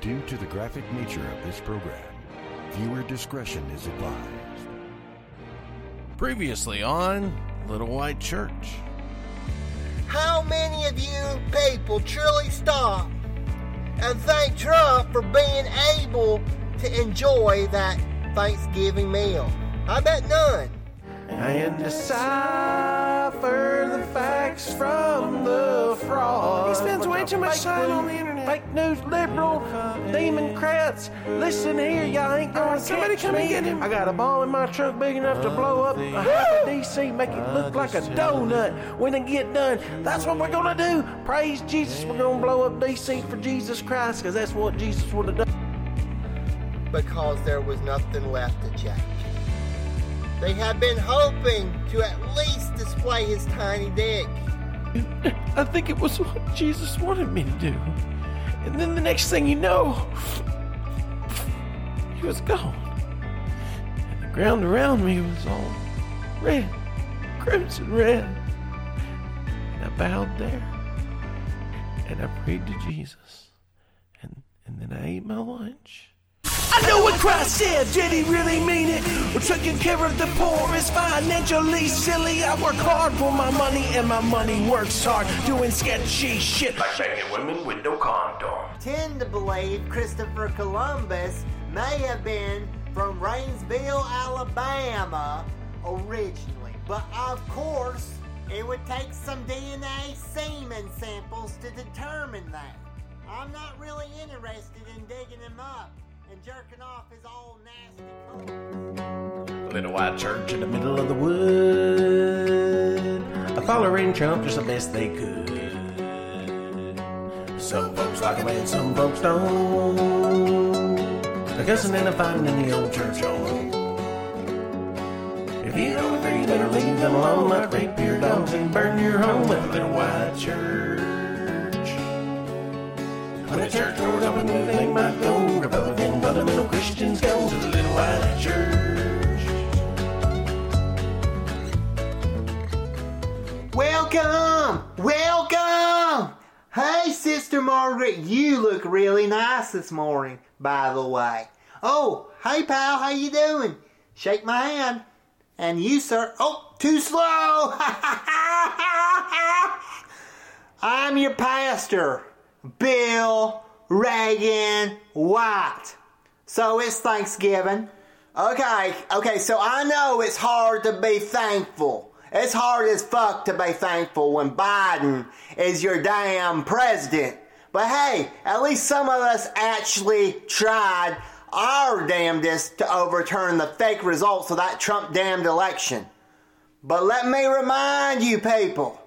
Due to the graphic nature of this program, viewer discretion is advised. Previously on Little White Church. How many of you people truly stop and thank Trump for being able to enjoy that Thanksgiving meal? I bet none. And decipher the facts from the fraud. He spends way too much time on the internet. Fake news, liberal, Democrats. Listen here, y'all ain't gonna Uh, somebody catch come and me. get him. I got a ball in my truck big enough to blow up a half of DC, make it look like a donut when it get done. That's what we're gonna do. Praise Jesus. We're gonna blow up DC for Jesus Christ, because that's what Jesus would have done. because there was nothing left to change. They had been hoping to at least display his tiny dick. I think it was what Jesus wanted me to do. And then the next thing you know, he was gone. And the ground around me was all red, crimson red. And I bowed there. And I prayed to Jesus. And, and then I ate my lunch. I know what Christ said. Did he really mean it? We're taking care of the poor is financially silly. I work hard for my money, and my money works hard doing sketchy shit. Like banging women with no condom. Tend to believe Christopher Columbus may have been from Rainsville, Alabama originally. But of course, it would take some DNA semen samples to determine that. I'm not really interested in digging him up and jerking off his nasty. Little white church in the middle of the wood. A following Trump just the best they could. Some folks like him and some folks don't. They're cussing and a fighting in the old church home. If you don't agree, better leave them alone like rape your dogs and burn your home with a little white church. When the church doors open, anything might go. Republican, fundamental Christians go to the little white church. Welcome! Welcome! Hey, Sister Margaret, you look really nice this morning, by the way. Oh, hey, pal, how you doing? Shake my hand. And you, sir. Oh, too slow! I'm your pastor, Bill Reagan White. So it's Thanksgiving. Okay, okay, so I know it's hard to be thankful. It's hard as fuck to be thankful when Biden is your damn president. But hey, at least some of us actually tried our damnedest to overturn the fake results of that Trump damned election. But let me remind you people,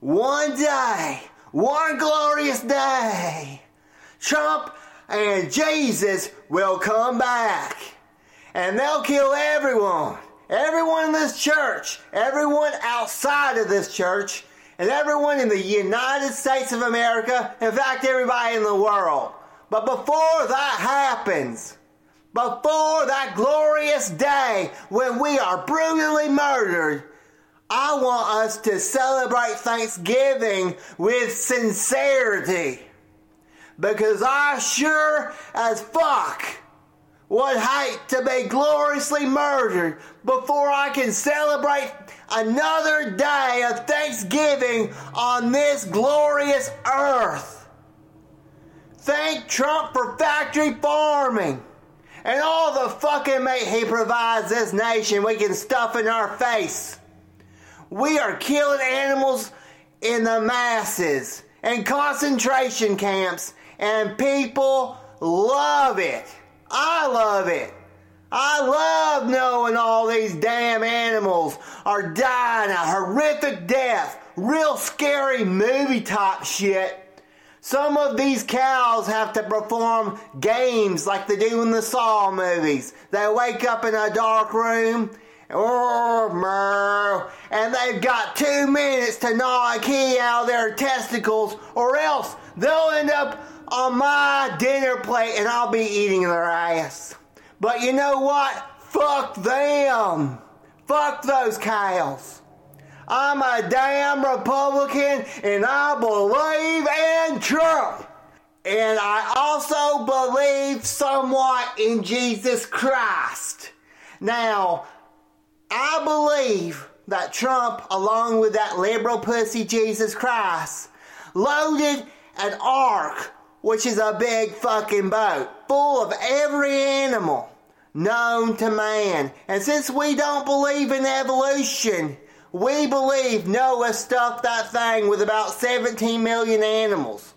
one day, one glorious day, Trump and Jesus will come back. And they'll kill everyone. Everyone in this church. Everyone outside of this church. And everyone in the United States of America. In fact, everybody in the world. But before that happens, before that glorious day when we are brutally murdered, I want us to celebrate Thanksgiving with sincerity. Because I sure as fuck would hate to be gloriously murdered before I can celebrate another day of Thanksgiving on this glorious earth. Thank Trump for factory farming and all the fucking meat he provides this nation we can stuff in our face. We are killing animals in the masses and concentration camps, and people love it. I love it. I love knowing all these damn animals are dying a horrific death. Real scary movie type shit. Some of these cows have to perform games like they do in the Saw movies. They wake up in a dark room, oh, and they've got two minutes to gnaw a key out of their testicles, or else they'll end up on my dinner plate and I'll be eating their ass. But you know what? Fuck them. Fuck those cows. I'm a damn Republican and I believe in Trump. And I also believe somewhat in Jesus Christ. Now, I believe that Trump, along with that liberal pussy Jesus Christ, loaded an ark, which is a big fucking boat, full of every animal known to man. And since we don't believe in evolution, we believe Noah stuffed that thing with about 17 million animals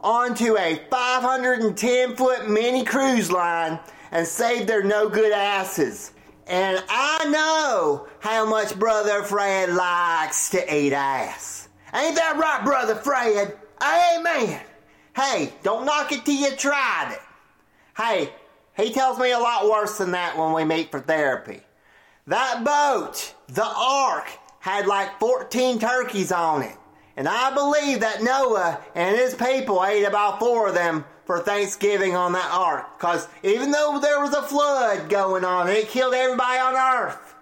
onto a 510 foot mini cruise line and saved their no good asses. And I know how much Brother Fred likes to eat ass. Ain't that right, Brother Fred? Amen. Hey, don't knock it till you tried it. Hey, he tells me a lot worse than that when we meet for therapy. That boat, the ark, had like 14 turkeys on it. And I believe that Noah and his people ate about four of them for Thanksgiving on that ark. Because even though there was a flood going on and it killed everybody on earth,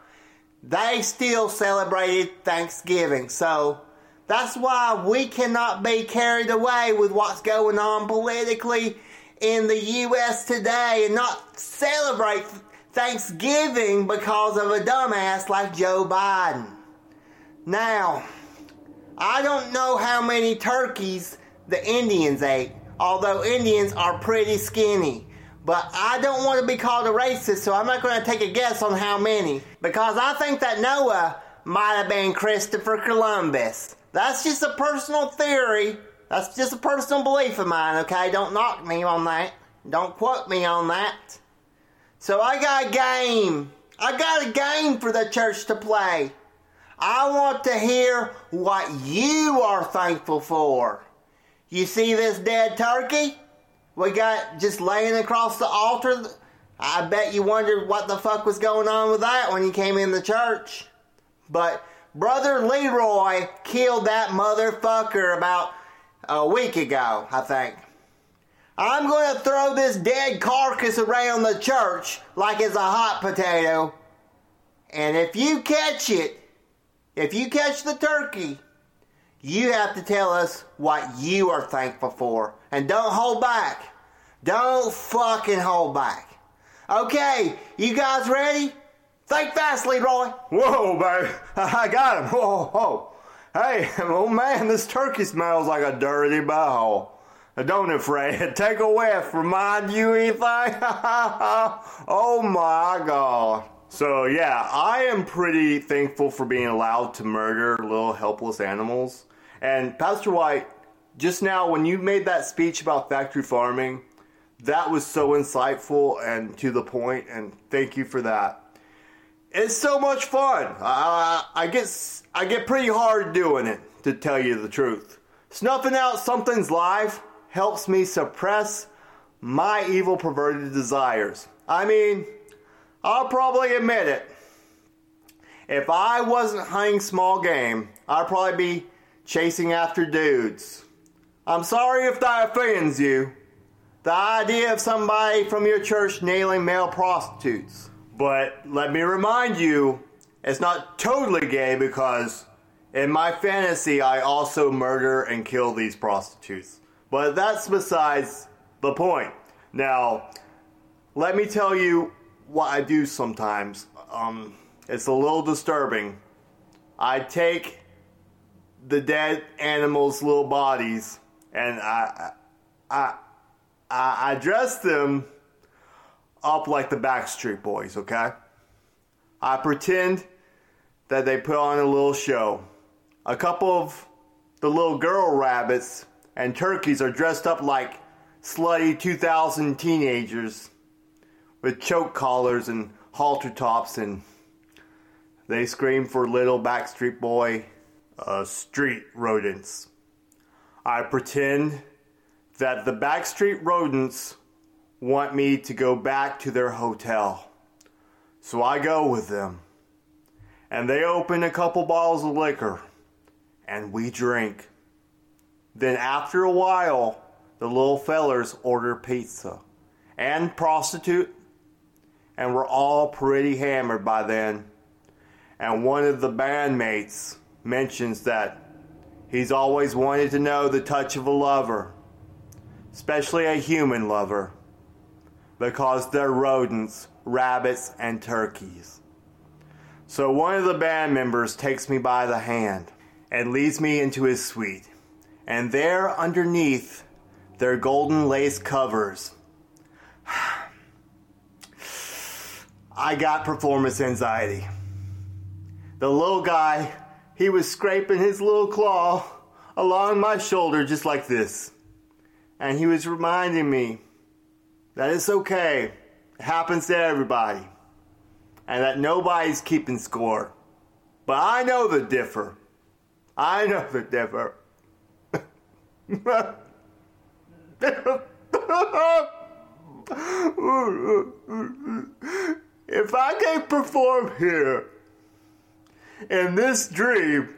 they still celebrated Thanksgiving. So that's why we cannot be carried away with what's going on politically in the U.S. today and not celebrate Thanksgiving because of a dumbass like Joe Biden. Now, I don't know how many turkeys the Indians ate, although Indians are pretty skinny. But I don't want to be called a racist, so I'm not going to take a guess on how many. Because I think that Noah might have been Christopher Columbus. That's just a personal theory. That's just a personal belief of mine, okay? Don't knock me on that. Don't quote me on that. So I got a game. I got a game for the church to play. I want to hear what you are thankful for. You see this dead turkey? We got just laying across the altar. I bet you wondered what the fuck was going on with that when you came in the church. But Brother Leroy killed that motherfucker about a week ago, I think. I'm going to throw this dead carcass around the church like it's a hot potato. And if you catch it, if you catch the turkey, you have to tell us what you are thankful for. And don't hold back. Don't fucking hold back. Okay, you guys ready? Think fast, Leroy. Whoa, baby. I got him. Whoa, whoa. Hey, oh man, this turkey smells like a dirty butthole. Don't it, Fred? Take a whiff. Remind you anything? oh my god. So, yeah, I am pretty thankful for being allowed to murder little helpless animals. And Pastor White, just now when you made that speech about factory farming, that was so insightful and to the point, and thank you for that. It's so much fun. Uh, I get I get pretty hard doing it, to tell you the truth. Snuffing out something's life helps me suppress my evil perverted desires. I mean, I'll probably admit it. If I wasn't hunting small game, I'd probably be chasing after dudes. I'm sorry if that offends you. The idea of somebody from your church nailing male prostitutes. But let me remind you, it's not totally gay because in my fantasy I also murder and kill these prostitutes. But that's besides the point. Now, let me tell you what I do sometimes. Um, it's a little disturbing. I take the dead animals' little bodies and I, I, I, I dress them up like the Backstreet Boys, okay? I pretend that they put on a little show. A couple of the little girl rabbits and turkeys are dressed up like slutty 2000 teenagers with choke collars and halter tops, and they scream for little Backstreet Boy uh, street rodents. I pretend that the Backstreet rodents want me to go back to their hotel. So I go with them. And they open a couple bottles of liquor. And we drink. Then after a while, the little fellers order pizza and prostitute and we're all pretty hammered by then. And one of the bandmates mentions that he's always wanted to know the touch of a lover. especially a human lover, because they're rodents, rabbits, and turkeys. So one of the band members takes me by the hand and leads me into his suite. And there underneath their golden lace covers, I got performance anxiety. The little guy, he was scraping his little claw along my shoulder just like this. And he was reminding me that it's okay. It happens to everybody. And that nobody's keeping score. But I know the differ. I know the differ. if I can perform here in this dream,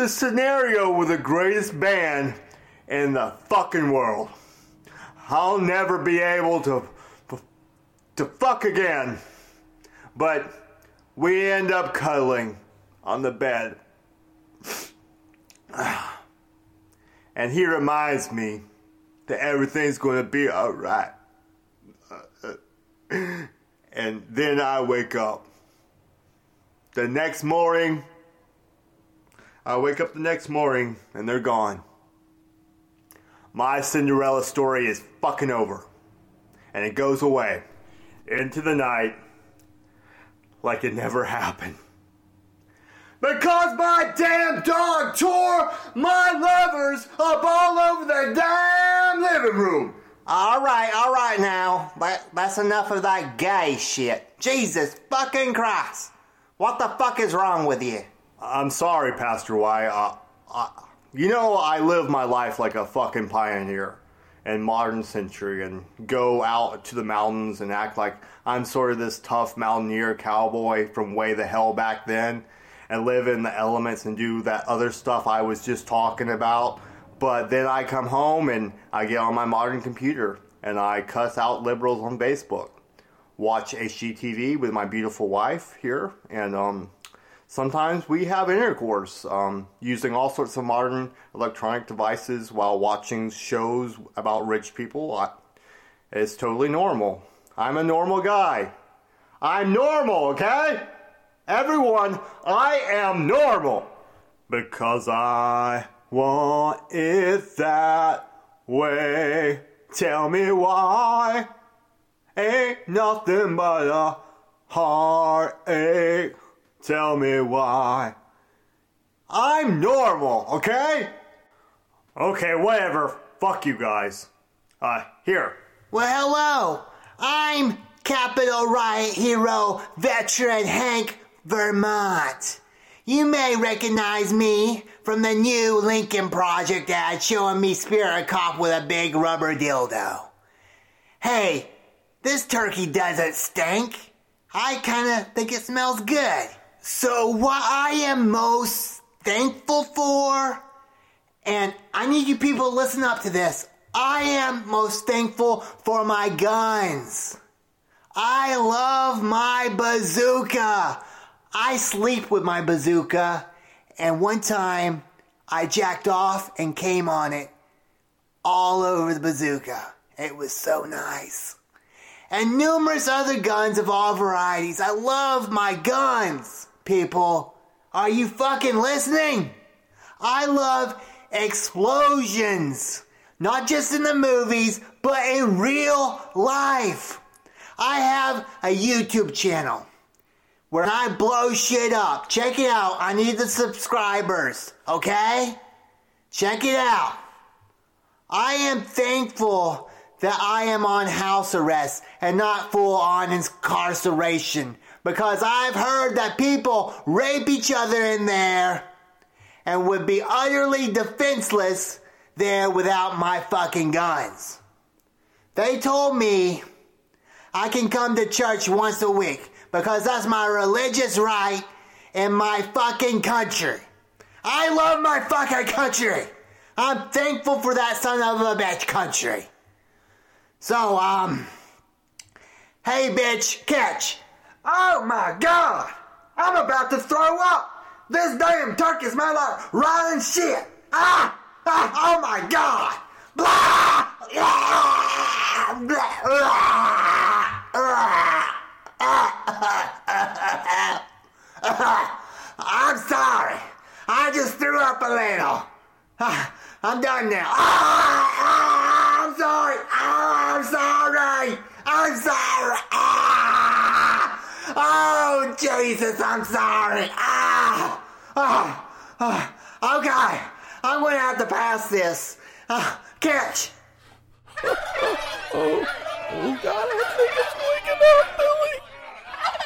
the scenario with the greatest band in the fucking world. I'll never be able to to fuck again. But we end up cuddling on the bed. And he reminds me that everything's going to be alright. And then I wake up. The next morning, I wake up the next morning and they're gone. My Cinderella story is fucking over. And it goes away into the night like it never happened. Because my damn dog tore my lovers up all over the damn living room. All right, all right now. That, that's enough of that gay shit. Jesus fucking Christ. What the fuck is wrong with you? I'm sorry, Pastor Y. Uh, uh, you know, I live my life like a fucking pioneer in modern century and go out to the mountains and act like I'm sort of this tough mountaineer cowboy from way the hell back then and live in the elements and do that other stuff I was just talking about. But then I come home and I get on my modern computer and I cuss out liberals on Facebook. Watch HGTV with my beautiful wife here and um, sometimes we have intercourse um, using all sorts of modern electronic devices while watching shows about rich people. I, it's totally normal. I'm a normal guy. I'm normal, okay? Everyone, I am normal. Because I want it that way. Tell me why. Ain't nothing but a heartache. Tell me why. I'm normal, okay? Okay, whatever. Fuck you guys. Uh, here. Well, hello. I'm Capitol Riot Hero Veteran Hank Vermont. You may recognize me from the new Lincoln Project ad showing me Spirit Cop with a big rubber dildo. Hey, this turkey doesn't stink. I kinda think it smells good. So, what I am most thankful for, and I need you people to listen up to this. I am most thankful for my guns. I love my bazooka. I sleep with my bazooka, and one time I jacked off and came on it all over the bazooka. It was so nice. And numerous other guns of all varieties. I love my guns, people. Are you fucking listening? I love explosions. Not just in the movies, but in real life. I have a YouTube channel where I blow shit up. Check it out. I need the subscribers, okay? Check it out. I am thankful that I am on house arrest and not full on incarceration because I've heard that people rape each other in there and would be utterly defenseless there without my fucking guns. They told me I can come to church once a week because that's my religious right in my fucking country. I love my fucking country. I'm thankful for that son of a bitch country. So, um, hey bitch, catch. Oh my god! I'm about to throw up. This damn turkey smells like rotten shit. Ah! ah oh my god! Blah! Ah, blah, ah, I'm sorry. I just threw up a little. Ah, I'm done now. Ah, I'm sorry. Ah, I'm sorry. I'm sorry. Oh, Jesus, I'm sorry. Ah, ah, ah. Okay, I'm going to have to pass this. Ah, catch. Oh, oh God, I think it's waking up, Billy.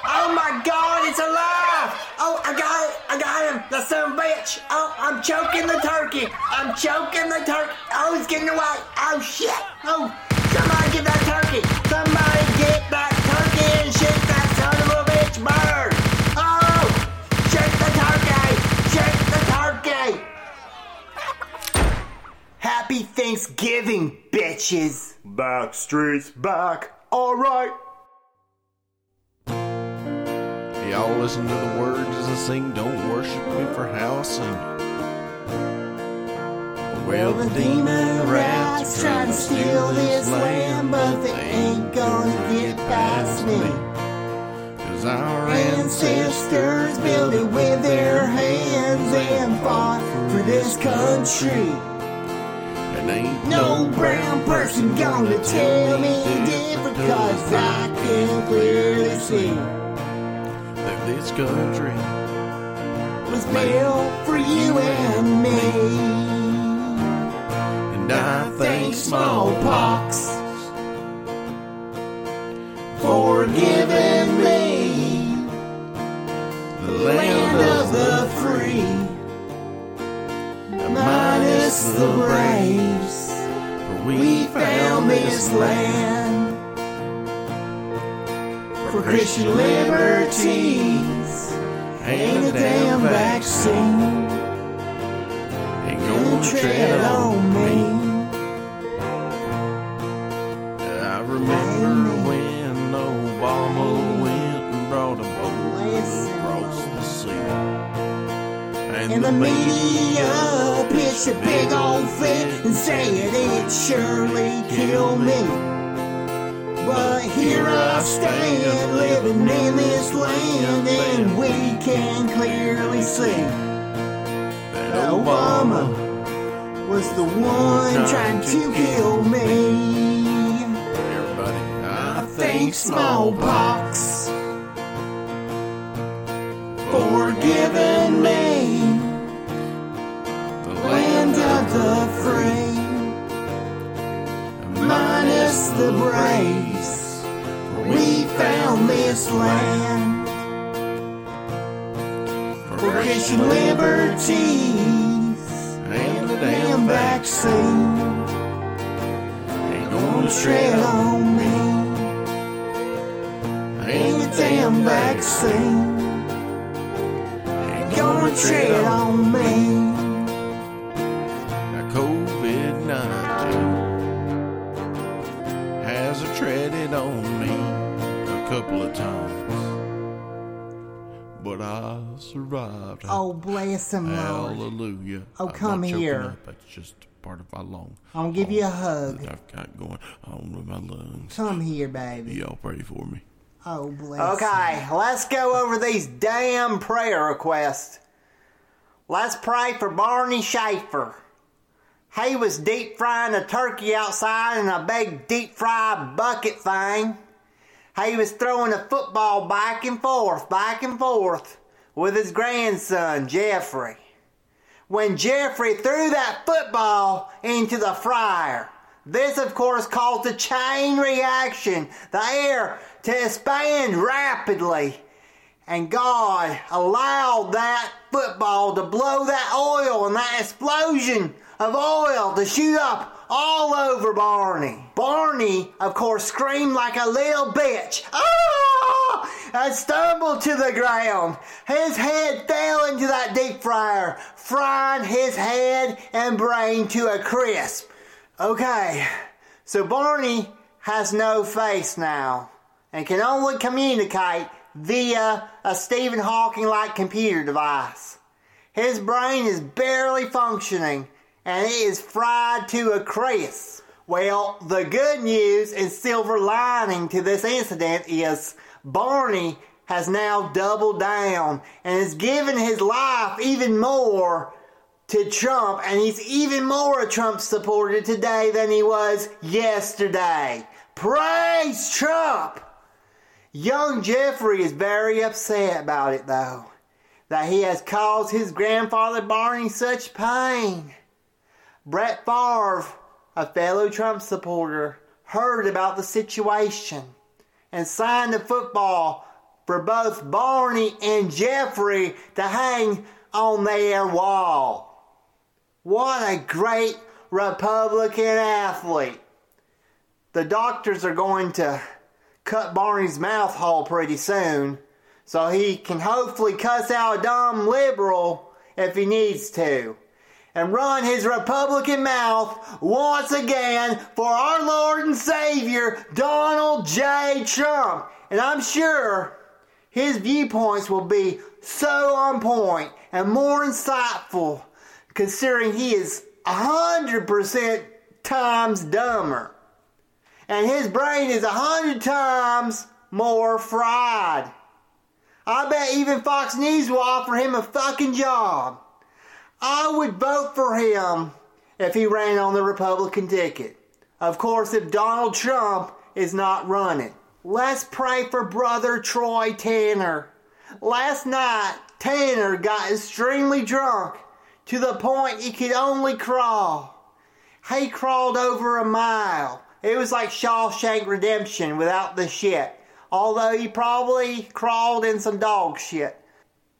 Oh my God, it's alive! Oh, I got it! I got him! The son of a bitch! Oh, I'm choking the turkey! I'm choking the turkey! Oh, he's getting away! Oh shit! Oh, somebody get that turkey! Somebody Happy Thanksgiving, bitches! Backstreet's back. All right. Y'all listen to the words as I sing. Don't worship me for how I sing. Well, the demon rats are trying to steal this land, but they ain't gonna get past me. Cause our ancestors built it with their hands and fought for this country. And ain't No brown person gonna tell me different, cause I can clearly see. that this country was built for you and me. and I Thank think smallpox for giving me the land of the free, minus the braves. for We found this land for Christian liberties ain't a damn vaccine. ain't Gonna tread on me. I remember when Obama went and brought a boat across the sea. And, And the media pitched a big old fit and said it surely kill me. But here I stand living in this land and we can clearly see that Obama was the one trying to kill me. I I think smallpox for giving me the free, minus the braves. We found this land for Christian liberties and the damn vaccine. ain't Gonna tread on me. Ain't the damn vaccine. ain't Gonna tread on me. Couple of times, but I survived. Oh, bless him, Lord. Hallelujah. Oh, come here. Up. That's just part of my lung. I'm gonna give you a that hug. I've got going on with my lungs. Come here, baby. Y'all pray for me. Oh, bless Okay, let's go over these damn prayer requests. Let's pray for Barney Schaefer. He was deep frying a turkey outside in a big deep fry bucket thing. He was throwing a football back and forth, back and forth with his grandson, Jeffrey. When Jeffrey threw that football into the fryer, this of course caused a chain reaction, the air to expand rapidly. And God allowed that football to blow that oil and that explosion of oil to shoot up all over Barney. Barney, of course, screamed like a little bitch. Ah! And stumbled to the ground. His head fell into that deep fryer, frying his head and brain to a crisp. Okay, so Barney has no face now and can only communicate via a Stephen Hawking like computer device. His brain is barely functioning and it is fried to a crisp. Well, the good news and silver lining to this incident is Barney has now doubled down and has given his life even more to Trump, and he's even more a Trump supporter today than he was yesterday. Praise Trump! Young Jeffrey is very upset about it, though, that he has caused his grandfather Barney such pain. Brett Favre, a fellow Trump supporter, heard about the situation and signed a football for both Barney and Jeffrey to hang on their wall. What a great Republican athlete. The doctors are going to cut Barney's mouth hole pretty soon, so he can hopefully cuss out a dumb liberal if he needs to. And run his Republican mouth once again for our Lord and Savior, Donald J. Trump. And I'm sure his viewpoints will be so on point and more insightful considering he is 100% times dumber. And his brain is 100 times more fried. I bet even Fox News will offer him a fucking job. I would vote for him if he ran on the Republican ticket. Of course, if Donald Trump is not running. Let's pray for brother Troy Tanner. Last night, Tanner got extremely drunk to the point he could only crawl. He crawled over a mile. It was like Shawshank Redemption without the shit. Although he probably crawled in some dog shit.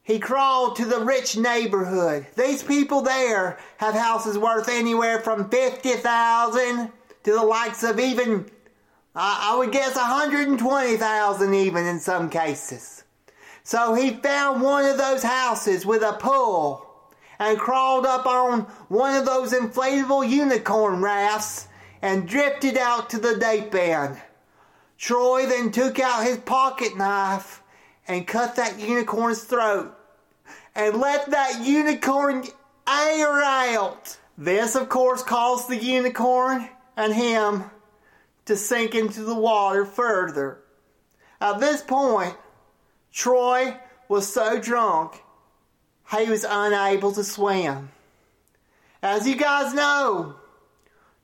He crawled to the rich neighborhood. These people there have houses worth anywhere from 50,000 to the likes of even I would guess 120,000 even in some cases. So he found one of those houses with a pool and crawled up on one of those inflatable unicorn rafts and drifted out to the deep end. Troy then took out his pocket knife and cut that unicorn's throat and let that unicorn air out. This, of course, caused the unicorn and him to sink into the water further. At this point, Troy was so drunk he was unable to swim. As you guys know,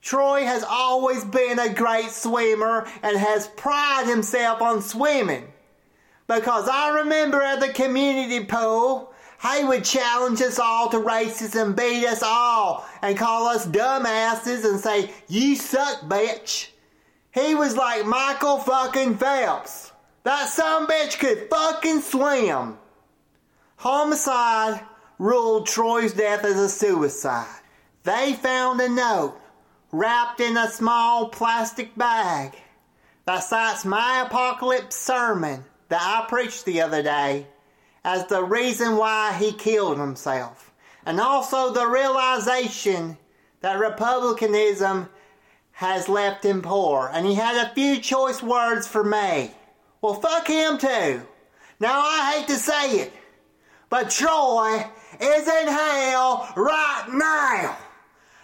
Troy has always been a great swimmer and has prided himself on swimming. Because I remember at the community pool, he would challenge us all to races and beat us all and call us dumbasses and say, You suck, bitch. He was like Michael fucking Phelps. That some bitch could fucking swim. Homicide ruled Troy's death as a suicide. They found a note wrapped in a small plastic bag that cites my apocalypse sermon that I preached the other day as the reason why he killed himself. And also the realization that republicanism has left him poor. And he had a few choice words for me. Well, fuck him too. Now, I hate to say it, but Troy is in hell right now.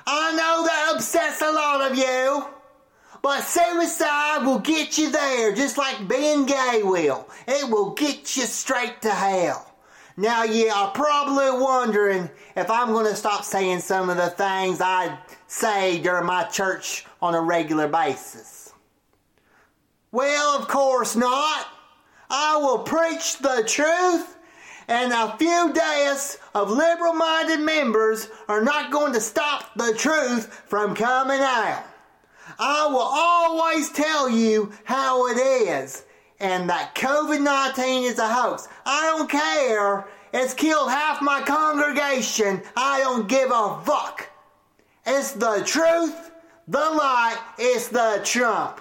I know that upsets a lot of you, but suicide will get you there just like being gay will. It will get you straight to hell. Now, you are probably wondering if I'm going to stop saying some of the things I say during my church on a regular basis. Well, of course not. I will preach the truth, and a few days of liberal minded members are not going to stop the truth from coming out. I will always tell you how it is and that COVID 19 is a hoax. I don't care. It's killed half my congregation. I don't give a fuck. It's the truth, the light, it's the Trump.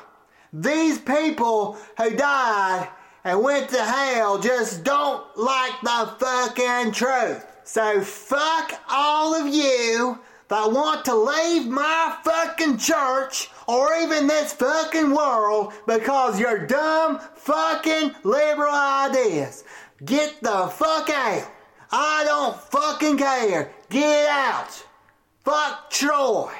These people who died and went to hell just don't like the fucking truth. So fuck all of you that want to leave my fucking church or even this fucking world because your dumb fucking liberal ideas. Get the fuck out. I don't fucking care. Get out. Fuck Troy.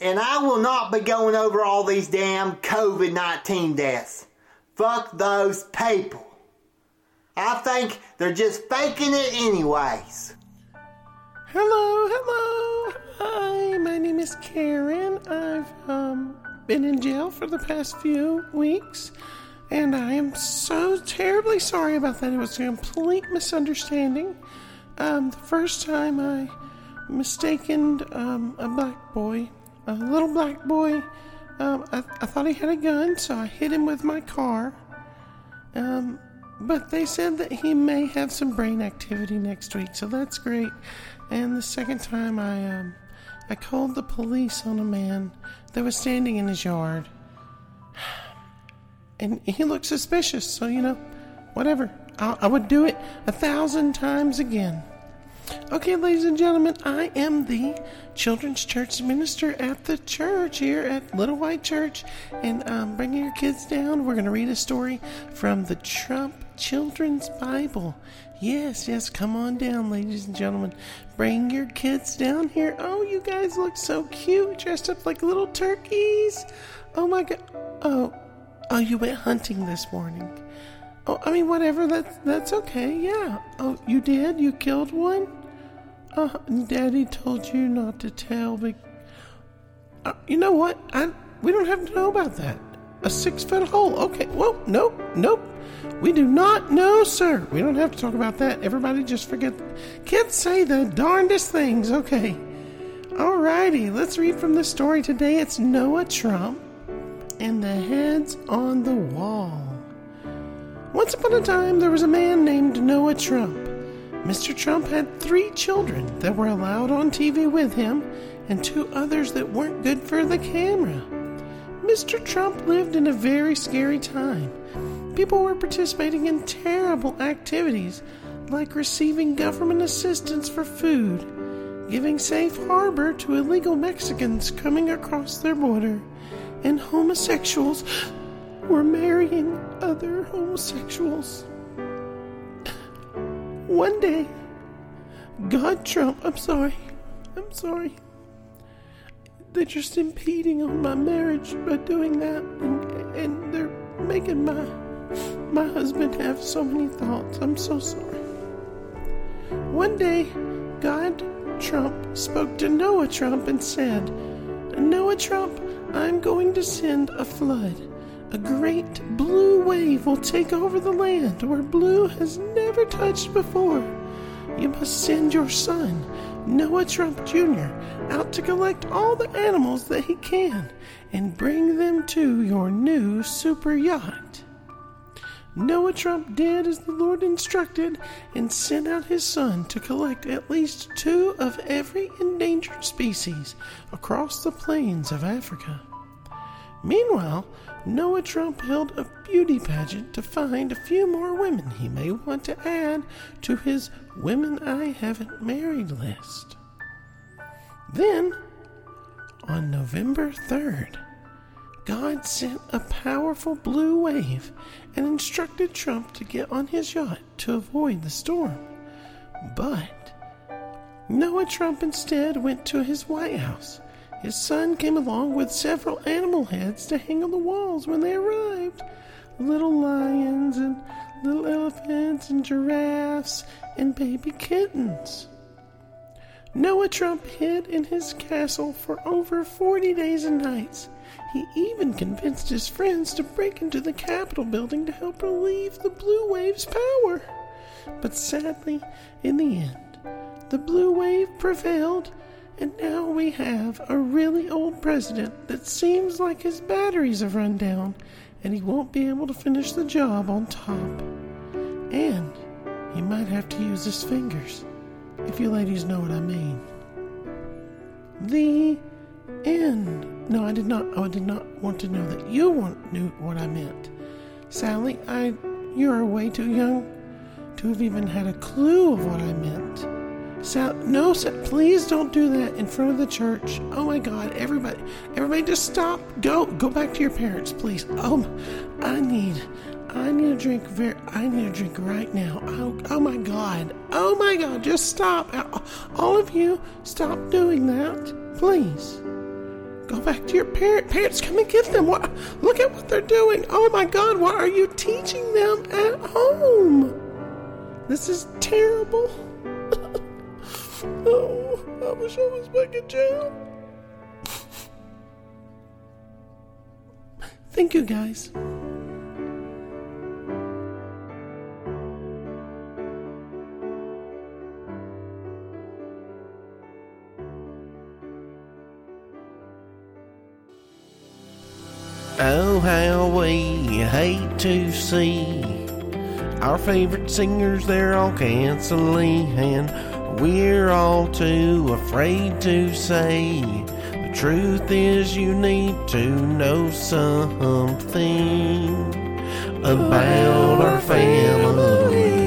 And I will not be going over all these damn COVID 19 deaths. Fuck those people. I think they're just faking it anyways. Hello, hello. Hi, my name is Karen. I've um been in jail for the past few weeks, and I am so terribly sorry about that. It was a complete misunderstanding. Um, the first time I mistaken um, a black boy, a little black boy. Um, I, I thought he had a gun, so I hit him with my car. Um, but they said that he may have some brain activity next week, so that's great. And the second time I um I called the police on a man that was standing in his yard. And he looked suspicious, so you know, whatever. I, I would do it a thousand times again. Okay, ladies and gentlemen, I am the children's church minister at the church here at Little White Church. And um, bringing your kids down, we're going to read a story from the Trump Children's Bible. Yes, yes, come on down, ladies and gentlemen. Bring your kids down here. Oh, you guys look so cute, dressed up like little turkeys. Oh my god. Oh, oh, you went hunting this morning. Oh, I mean, whatever. That's that's okay. Yeah. Oh, you did. You killed one. Uh, Daddy told you not to tell But Uh, you know what? I we don't have to know about that. A six foot hole. Okay. Well, nope, nope. We do not know, sir. We don't have to talk about that. Everybody just forget. Kids say the darndest things. Okay. Alrighty. Let's read from the story today. It's Noah Trump and the heads on the wall. Once upon a time, there was a man named Noah Trump. Mr. Trump had three children that were allowed on TV with him and two others that weren't good for the camera. Mr. Trump lived in a very scary time. People were participating in terrible activities like receiving government assistance for food, giving safe harbor to illegal Mexicans coming across their border, and homosexuals were marrying other homosexuals. One day, God Trump, I'm sorry, I'm sorry. They're just impeding on my marriage by doing that, and, and they're making my my husband have so many thoughts. I'm so sorry. One day, God Trump spoke to Noah Trump and said, Noah Trump, I'm going to send a flood. A great blue wave will take over the land where blue has never touched before. You must send your son, Noah Trump Jr., out to collect all the animals that he can and bring them to your new super yacht. Noah Trump did as the Lord instructed and sent out his son to collect at least two of every endangered species across the plains of Africa. Meanwhile, Noah Trump held a beauty pageant to find a few more women he may want to add to his Women I Haven't Married list. Then, on November 3rd, God sent a powerful blue wave and instructed Trump to get on his yacht to avoid the storm. But Noah Trump instead went to his White House. His son came along with several animal heads to hang on the walls when they arrived little lions and little elephants and giraffes and baby kittens. Noah Trump hid in his castle for over 40 days and nights. He even convinced his friends to break into the Capitol building to help relieve the Blue Wave's power. But sadly, in the end, the Blue Wave prevailed, and now we have a really old president that seems like his batteries have run down and he won't be able to finish the job on top. And he might have to use his fingers, if you ladies know what I mean. The end. No, I did not. Oh, I did not want to know that you want, knew what I meant. Sally, I, you are way too young to have even had a clue of what I meant. Sal, no, Sal, please don't do that in front of the church. Oh my God, everybody, everybody, just stop. Go, go back to your parents, please. Oh, I need, I need a drink. Very, I need a drink right now. Oh, oh my God, oh my God, just stop. All of you, stop doing that, please. Go back to your parent. Parents, come and get them. What? Look at what they're doing. Oh my God, what are you teaching them at home? This is terrible. oh, I wish I was back in jail. Thank you, guys. Oh, how we hate to see our favorite singers, they're all canceling, and we're all too afraid to say. The truth is, you need to know something about our family.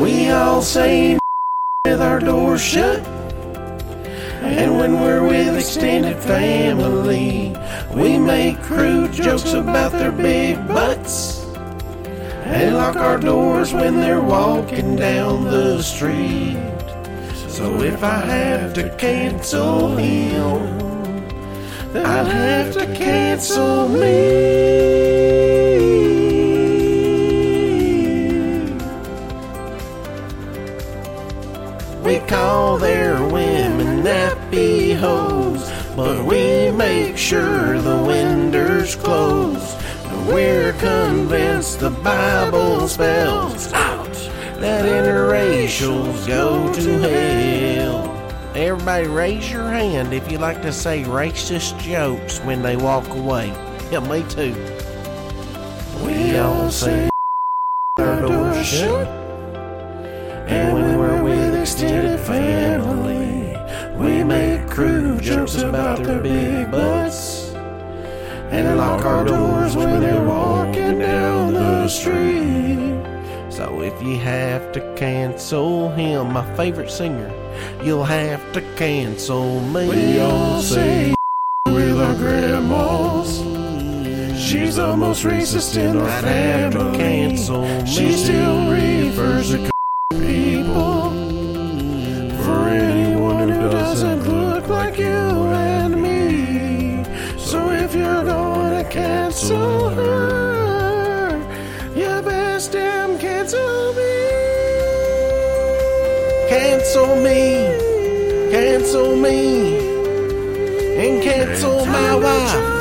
We all say with our doors shut. And when we're with extended family, we make crude jokes about their big butts. And lock our doors when they're walking down the street. So if I have to cancel him, I'd have to cancel me. We call their hoes, but we make sure the windows close. We're convinced the Bible spells out that interracials go to hell. Everybody raise your hand if you like to say racist jokes when they walk away. Yeah, me too. We all say our doors shut. And when we're with extended family, we make crude jokes about their big butts. And lock our doors when they're walking down the street. So if you have to cancel him, my favorite singer, you'll have to cancel me. We all say with our grandmas. She's the most racist in our family. Cancel me. She still refers to like you and me. So if you're gonna cancel her, you best damn cancel me. Cancel me. Cancel me. And cancel my wife.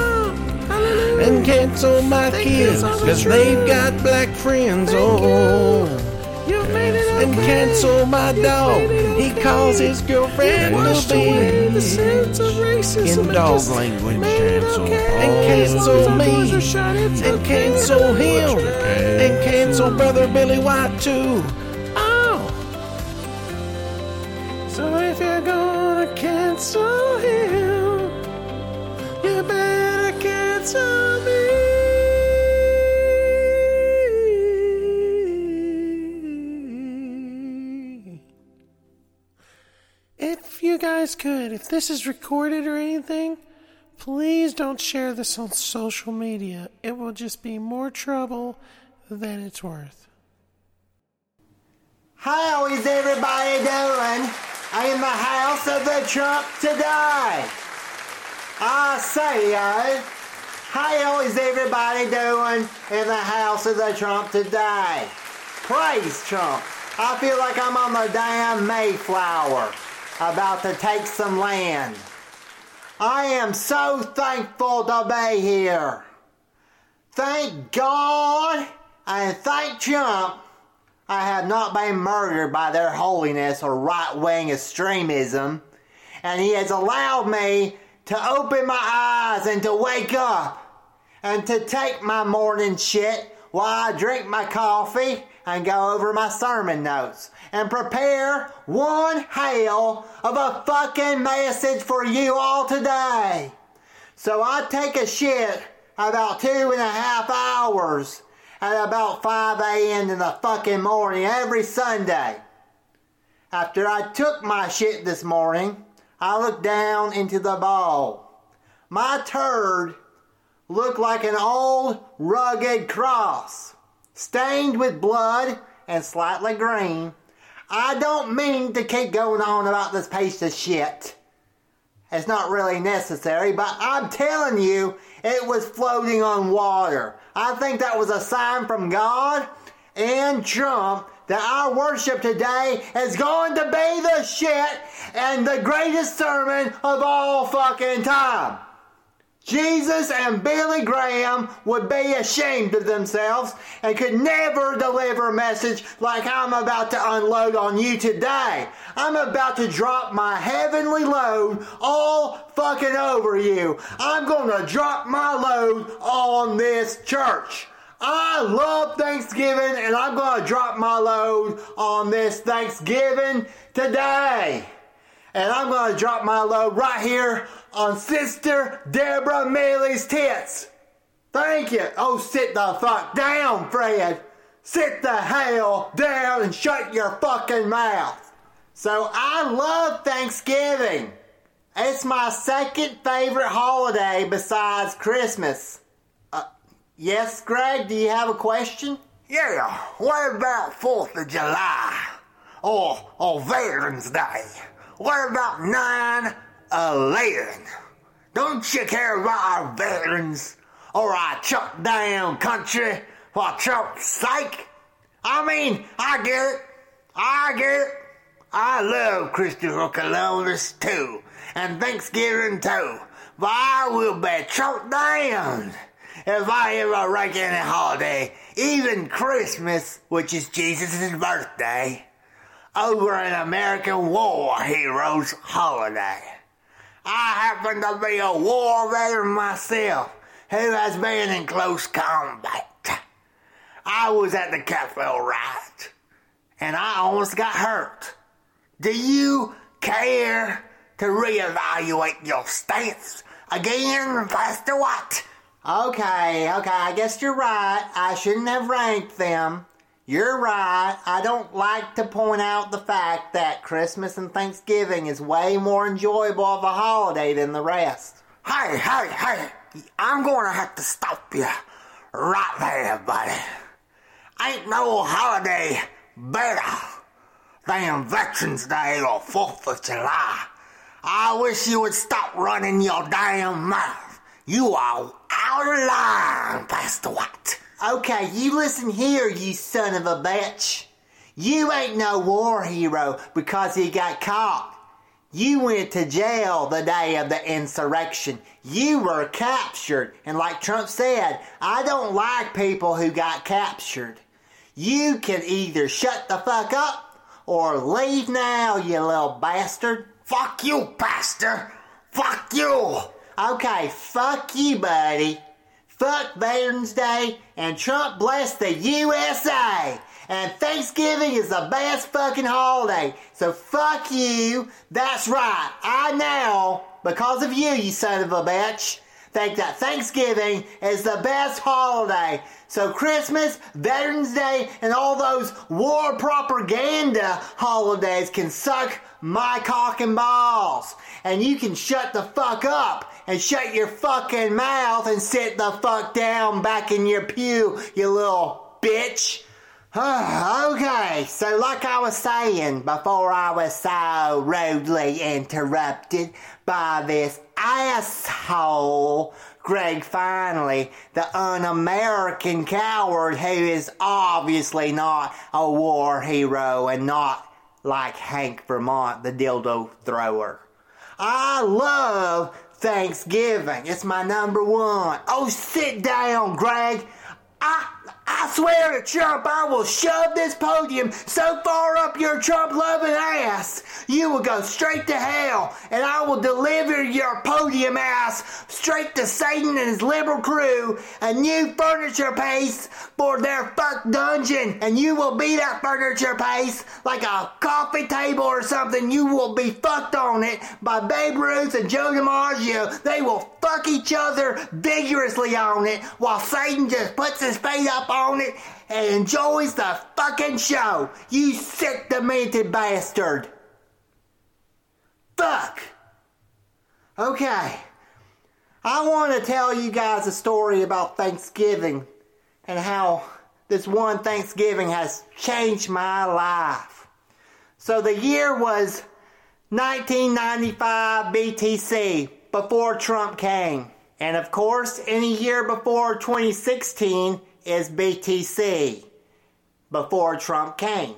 And cancel my kids, cause they've got black friends. Oh. And cancel my dog. He calls his girlfriend a bitch. In dog language, cancel. And cancel me. And cancel him. And cancel brother Billy White too. Oh. So if you're gonna cancel him, you better cancel me. You guys could, if this is recorded or anything, please don't share this on social media. It will just be more trouble than it's worth. How is everybody doing in the house of the Trump today? I say, uh, how is everybody doing in the house of the Trump today? Praise Trump. I feel like I'm on the damn Mayflower about to take some land. I am so thankful to be here. Thank God and thank Trump I have not been murdered by their holiness or right wing extremism, and He has allowed me to open my eyes and to wake up and to take my morning shit while I drink my coffee and go over my sermon notes and prepare one hell of a fucking message for you all today. So I take a shit about two and a half hours at about 5 a.m. in the fucking morning every Sunday. After I took my shit this morning, I looked down into the bowl. My turd looked like an old rugged cross, stained with blood and slightly green. I don't mean to keep going on about this piece of shit. It's not really necessary, but I'm telling you, it was floating on water. I think that was a sign from God and Trump that our worship today is going to be the shit and the greatest sermon of all fucking time. Jesus and Billy Graham would be ashamed of themselves and could never deliver a message like I'm about to unload on you today. I'm about to drop my heavenly load all fucking over you. I'm gonna drop my load on this church. I love Thanksgiving and I'm gonna drop my load on this Thanksgiving today. And I'm gonna drop my load right here on Sister Deborah Millie's tits. Thank you. Oh, sit the fuck down, Fred. Sit the hell down and shut your fucking mouth. So I love Thanksgiving. It's my second favorite holiday besides Christmas. Uh, yes, Greg, do you have a question? Yeah, what about 4th of July? Or, or Veterans Day? What about 9 11? Don't you care about our veterans or our chuck down country for Trump's sake? I mean, I get it. I get it. I love Christopher Columbus too, and Thanksgiving too, but I will be choked down if I ever rank any holiday, even Christmas, which is Jesus' birthday, over an American war hero's holiday. I happen to be a war veteran myself who has been in close combat. I was at the Capitol riot and I almost got hurt. Do you care to reevaluate your stance again, Pastor Watt? Okay, okay, I guess you're right. I shouldn't have ranked them. You're right. I don't like to point out the fact that Christmas and Thanksgiving is way more enjoyable of a holiday than the rest. Hey, hey, hey, I'm gonna have to stop you right there, buddy. Ain't no holiday better than Veterans Day or 4th of July. I wish you would stop running your damn mouth. You are out of line, Pastor Watt. Okay, you listen here, you son of a bitch. You ain't no war hero because he got caught. You went to jail the day of the insurrection. You were captured. And like Trump said, I don't like people who got captured. You can either shut the fuck up or leave now, you little bastard. Fuck you, Pastor. Fuck you. Okay, fuck you, buddy. Fuck Veterans Day and Trump bless the USA. And Thanksgiving is the best fucking holiday. So fuck you. That's right. I now, because of you, you son of a bitch, think that Thanksgiving is the best holiday. So Christmas, Veterans Day, and all those war propaganda holidays can suck my cock and balls. And you can shut the fuck up and shut your fucking mouth and sit the fuck down back in your pew, you little bitch. okay, so like I was saying before I was so rudely interrupted by this asshole, Greg Finally, the un-American coward who is obviously not a war hero and not like Hank Vermont, the dildo thrower. I love Thanksgiving. It's my number one. Oh, sit down, Greg. I I swear to Trump, I will shove this podium so far up your Trump loving ass, you will go straight to hell, and I will deliver your podium ass straight to Satan and his liberal crew a new furniture piece for their fuck dungeon, and you will be that furniture piece like a coffee table or something. You will be fucked on it by Babe Ruth and Joe DiMaggio. They will fuck each other vigorously on it while Satan just puts his feet up on it and enjoys the fucking show. You sick, demented bastard. Fuck. Okay. I want to tell you guys a story about Thanksgiving and how this one Thanksgiving has changed my life. So the year was 1995 BTC, before Trump came. And of course, any year before 2016 is BTC, before Trump came.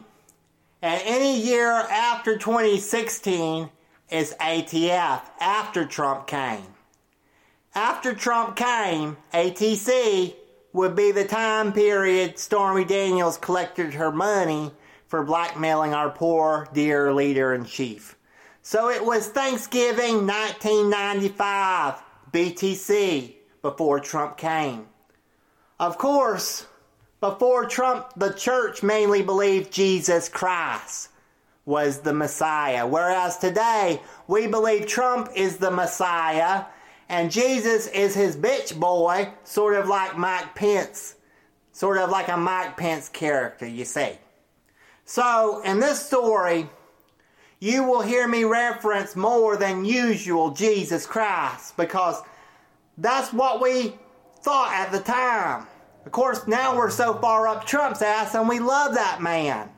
And any year after 2016 is ATF, after Trump came. After Trump came, ATC would be the time period Stormy Daniels collected her money for blackmailing our poor, dear leader in chief. So it was Thanksgiving 1995, BTC, before Trump came. Of course, before Trump, the church mainly believed Jesus Christ was the Messiah, whereas today we believe Trump is the Messiah and Jesus is his bitch boy, sort of like Mike Pence, sort of like a Mike Pence character, you see. So, in this story, you will hear me reference more than usual Jesus Christ because that's what we thought at the time. Of course, now we're so far up Trump's ass and we love that man.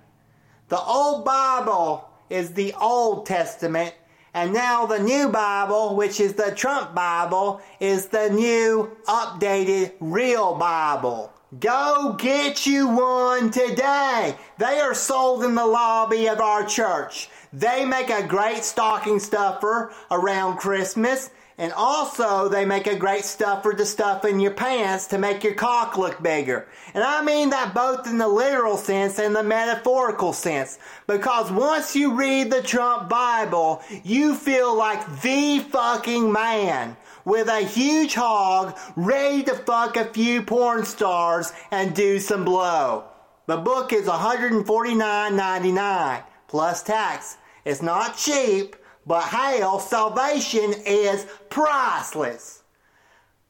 The old Bible is the Old Testament, and now the new Bible, which is the Trump Bible, is the new, updated, real Bible. Go get you one today. They are sold in the lobby of our church. They make a great stocking stuffer around Christmas. And also, they make a great stuffer to stuff in your pants to make your cock look bigger. And I mean that both in the literal sense and the metaphorical sense. Because once you read the Trump Bible, you feel like the fucking man with a huge hog ready to fuck a few porn stars and do some blow. The book is $149.99 plus tax. It's not cheap, but hell, salvation is priceless.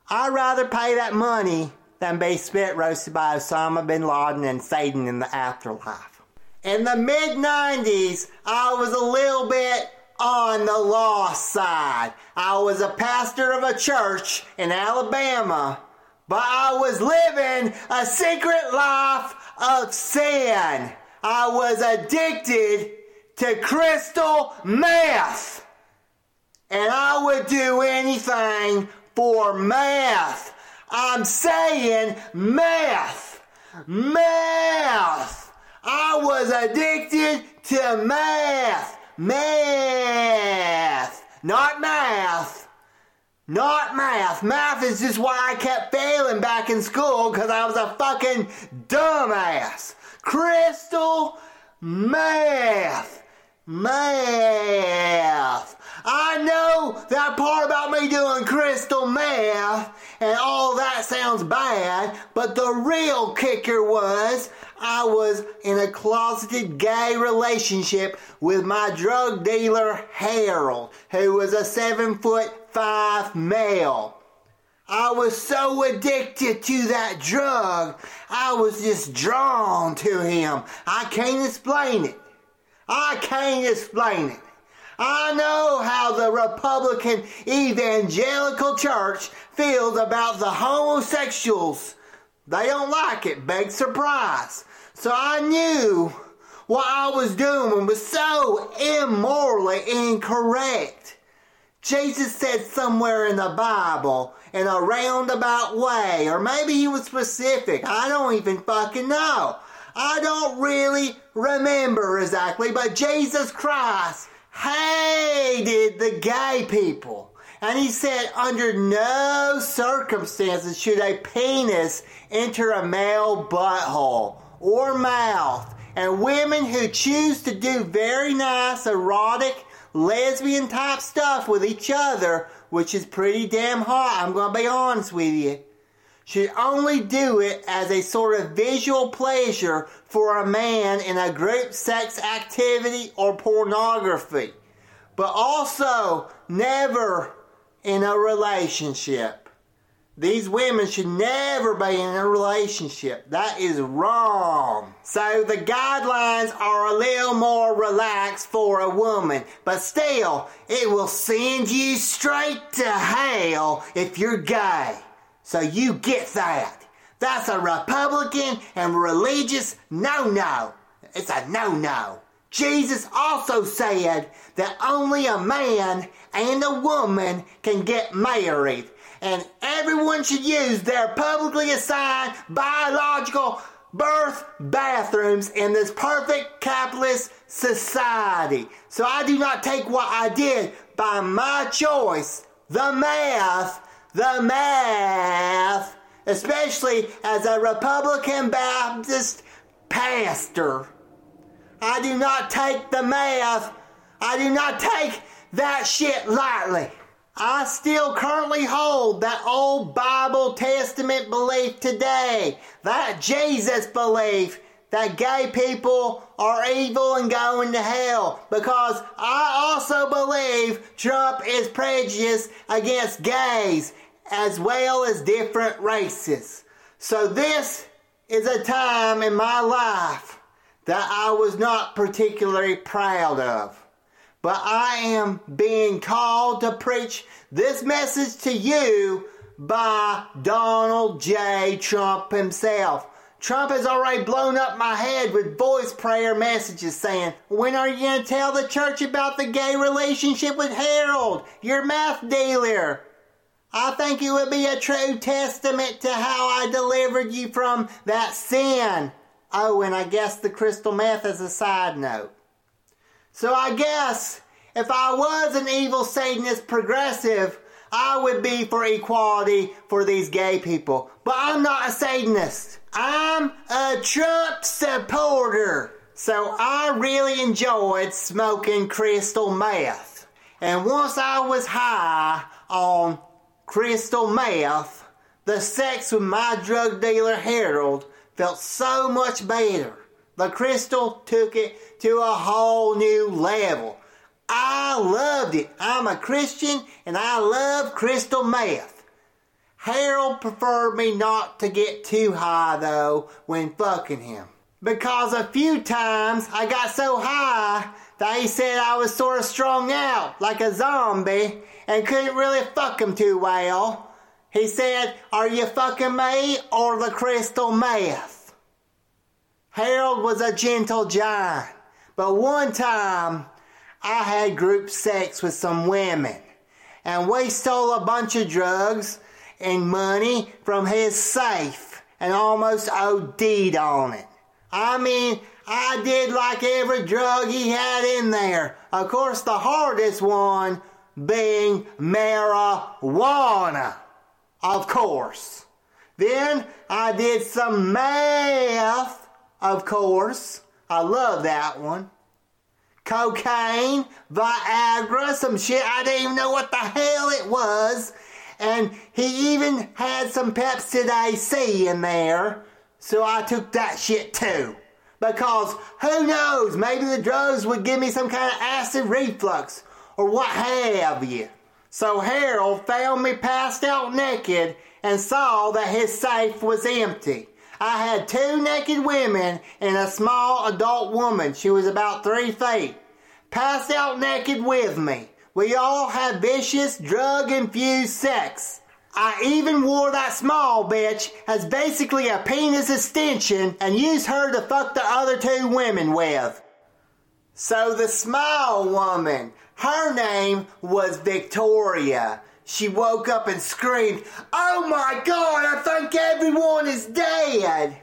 I'd rather pay that money than be spit roasted by Osama bin Laden and Satan in the afterlife. In the mid 90s, I was a little bit on the lost side. I was a pastor of a church in Alabama, but I was living a secret life of sin. I was addicted to crystal meth. And I would do anything for meth. I'm saying meth. Meth. I was addicted to meth. Math. Not math. Not math. Math is just why I kept failing back in school because I was a fucking dumbass. Crystal math. Math. I know that part about me doing crystal meth and all that sounds bad, but the real kicker was I was in a closeted gay relationship with my drug dealer Harold, who was a seven foot five male. I was so addicted to that drug, I was just drawn to him. I can't explain it. I can't explain it. I know how the Republican Evangelical Church feels about the homosexuals. They don't like it, big surprise. So I knew what I was doing was so immorally incorrect. Jesus said somewhere in the Bible, in a roundabout way, or maybe he was specific, I don't even fucking know. I don't really remember exactly, but Jesus Christ hated the gay people. And he said, under no circumstances should a penis enter a male butthole or mouth. And women who choose to do very nice, erotic, lesbian type stuff with each other, which is pretty damn hot, I'm to be honest with you, should only do it as a sort of visual pleasure for a man in a group sex activity or pornography, but also never in a relationship. These women should never be in a relationship. That is wrong. So the guidelines are a little more relaxed for a woman, but still, it will send you straight to hell if you're gay. So you get that. That's a Republican and religious no no. It's a no no. Jesus also said that only a man and a woman can get married and everyone should use their publicly assigned biological birth bathrooms in this perfect capitalist society. So I do not take what I did by my choice, the math, the math, especially as a Republican Baptist pastor. I do not take the math, I do not take that shit lightly. I still currently hold that old Bible Testament belief today. That Jesus belief that gay people are evil and going to hell. Because I also believe Trump is prejudiced against gays as well as different races. So this is a time in my life that I was not particularly proud of but I am being called to preach this message to you by Donald J. Trump himself. Trump has already blown up my head with voice prayer messages saying, When are you going to tell the church about the gay relationship with Harold, your meth dealer? I think it would be a true testament to how I delivered you from that sin. Oh, and I guess the crystal meth is a side note. So I guess if I was an evil Satanist progressive, I would be for equality for these gay people. But I'm not a Satanist. I'm a Trump supporter. So I really enjoyed smoking crystal meth. And once I was high on crystal meth, the sex with my drug dealer Harold felt so much better. The crystal took it to a whole new level. I loved it. I'm a Christian and I love crystal meth. Harold preferred me not to get too high though when fucking him. Because a few times I got so high that he said I was sort of strung out like a zombie and couldn't really fuck him too well. He said, Are you fucking me or the crystal meth? Harold was a gentle giant, but one time I had group sex with some women, and we stole a bunch of drugs and money from his safe and almost OD'd on it. I mean, I did like every drug he had in there. Of course, the hardest one being marijuana. Of course. Then I did some math, of course. I love that one. Cocaine, Viagra, some shit I didn't even know what the hell it was. And he even had some Pepsi AC in there. So I took that shit too. Because who knows, maybe the drugs would give me some kind of acid reflux or what have you. So Harold found me passed out naked and saw that his safe was empty. I had two naked women and a small adult woman. She was about three feet. Passed out naked with me. We all had vicious, drug infused sex. I even wore that small bitch as basically a penis extension and used her to fuck the other two women with. So the small woman, her name was Victoria. She woke up and screamed, Oh my god, I think everyone is dead!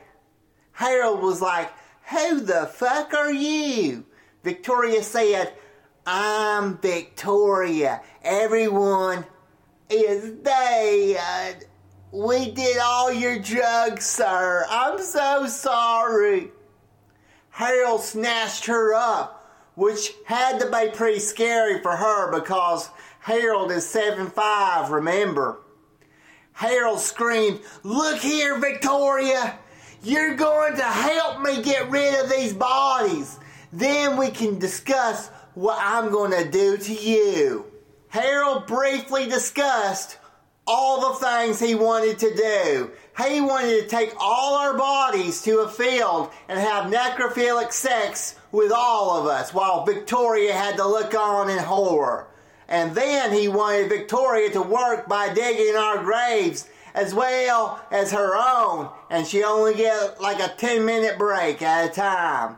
Harold was like, Who the fuck are you? Victoria said, I'm Victoria. Everyone is dead. We did all your drugs, sir. I'm so sorry. Harold snatched her up, which had to be pretty scary for her because Harold is seven five. remember. Harold screamed, Look here, Victoria! You're going to help me get rid of these bodies. Then we can discuss what I'm going to do to you. Harold briefly discussed all the things he wanted to do. He wanted to take all our bodies to a field and have necrophilic sex with all of us while Victoria had to look on in horror. And then he wanted Victoria to work by digging our graves as well as her own, and she only get like a 10 minute break at a time.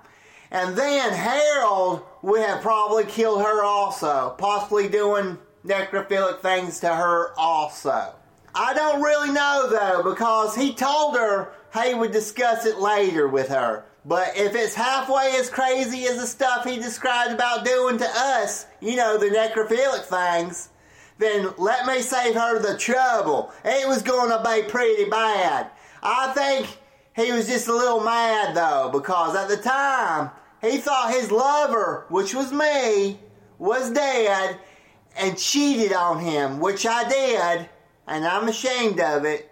And then Harold would have probably killed her also, possibly doing necrophilic things to her also. I don't really know though, because he told her he would discuss it later with her. But if it's halfway as crazy as the stuff he described about doing to us, you know, the necrophilic things, then let me save her the trouble. It was going to be pretty bad. I think he was just a little mad though, because at the time, he thought his lover, which was me, was dead and cheated on him, which I did, and I'm ashamed of it,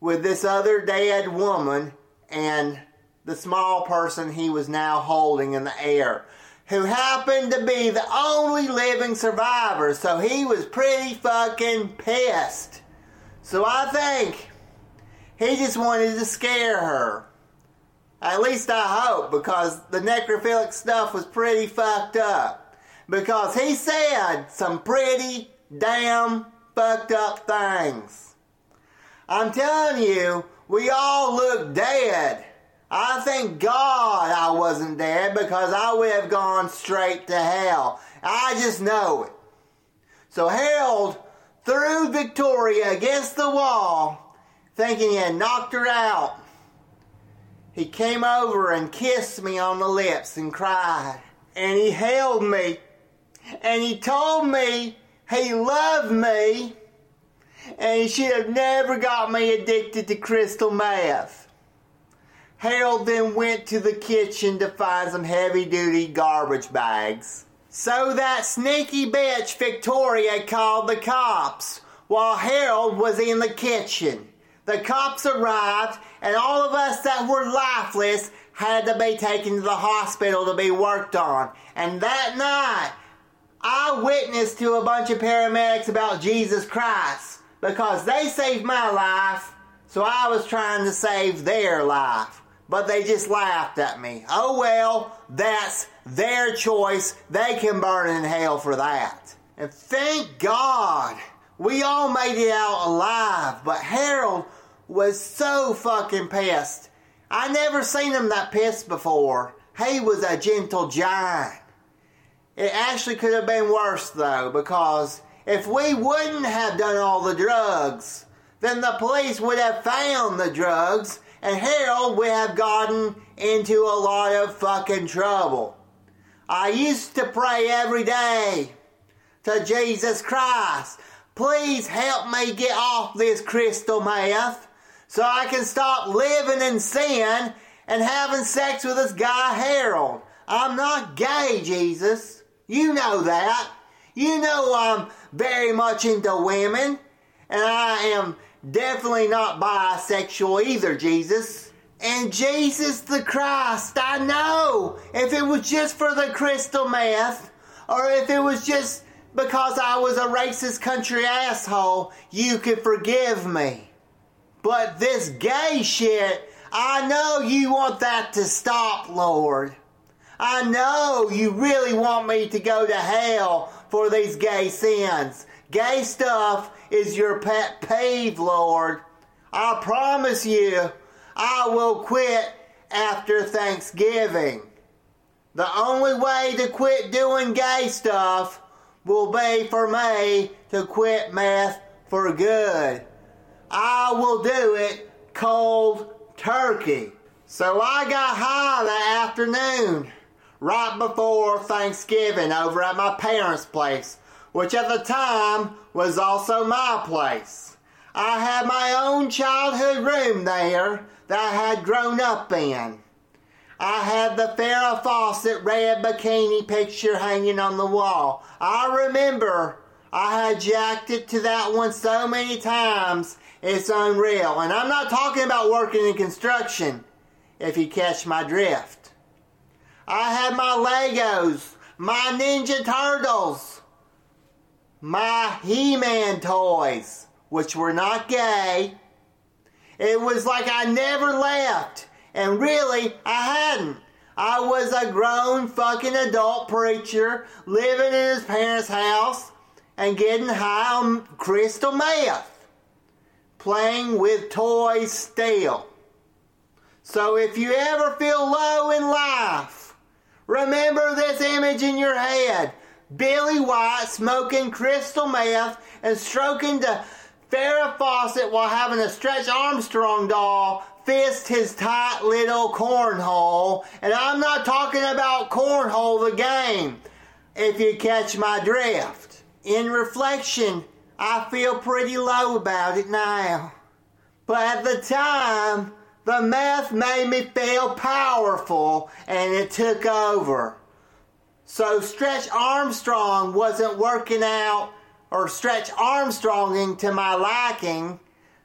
with this other dead woman and the small person he was now holding in the air, who happened to be the only living survivor, so he was pretty fucking pissed. So I think he just wanted to scare her. At least I hope, because the necrophilic stuff was pretty fucked up. Because he said some pretty damn fucked up things. I'm telling you, we all look dead. I thank God I wasn't dead because I would have gone straight to hell. I just know it. So Harold threw Victoria against the wall, thinking he had knocked her out. He came over and kissed me on the lips and cried. And he held me. And he told me he loved me. And he should have never got me addicted to crystal meth. Harold then went to the kitchen to find some heavy duty garbage bags. So that sneaky bitch Victoria called the cops while Harold was in the kitchen. The cops arrived, and all of us that were lifeless had to be taken to the hospital to be worked on. And that night, I witnessed to a bunch of paramedics about Jesus Christ because they saved my life, so I was trying to save their life. But they just laughed at me. Oh well, that's their choice. They can burn in hell for that. And thank God we all made it out alive. But Harold was so fucking pissed. I never seen him that pissed before. He was a gentle giant. It actually could have been worse though, because if we wouldn't have done all the drugs, then the police would have found the drugs and Harold would have gotten into a lot of fucking trouble. I used to pray every day to Jesus Christ, please help me get off this crystal meth so I can stop living in sin and having sex with this guy Harold. I'm not gay, Jesus. You know that. You know I'm very much into women, and I am definitely not bisexual either, Jesus. And Jesus the Christ, I know if it was just for the crystal meth, or if it was just because I was a racist country asshole, you could forgive me. But this gay shit, I know you want that to stop, Lord. I know you really want me to go to hell for these gay sins. Gay stuff is your pet peeve, Lord. I promise you, I will quit after Thanksgiving. The only way to quit doing gay stuff will be for me to quit meth for good. I will do it cold turkey. So I got high that afternoon, right before Thanksgiving, over at my parents' place, which at the time was also my place. I had my own childhood room there that I had grown up in. I had the Farrah Fawcett red bikini picture hanging on the wall. I remember I had jacked it to that one so many times, it's unreal. And I'm not talking about working in construction, if you catch my drift. I had my Legos, my Ninja Turtles, my He Man toys, which were not gay. It was like I never left, and really, I hadn't. I was a grown fucking adult preacher living in his parents' house and getting high on crystal meth, playing with toys still. So if you ever feel low in life, remember this image in your head. Billy White smoking crystal meth and stroking the Farrah Fawcett while having a Stretch Armstrong doll fist his tight little cornhole. And I'm not talking about cornhole the game, if you catch my drift. In reflection, I feel pretty low about it now. But at the time, the meth made me feel powerful and it took over. So Stretch Armstrong wasn't working out or Stretch Armstronging to my liking.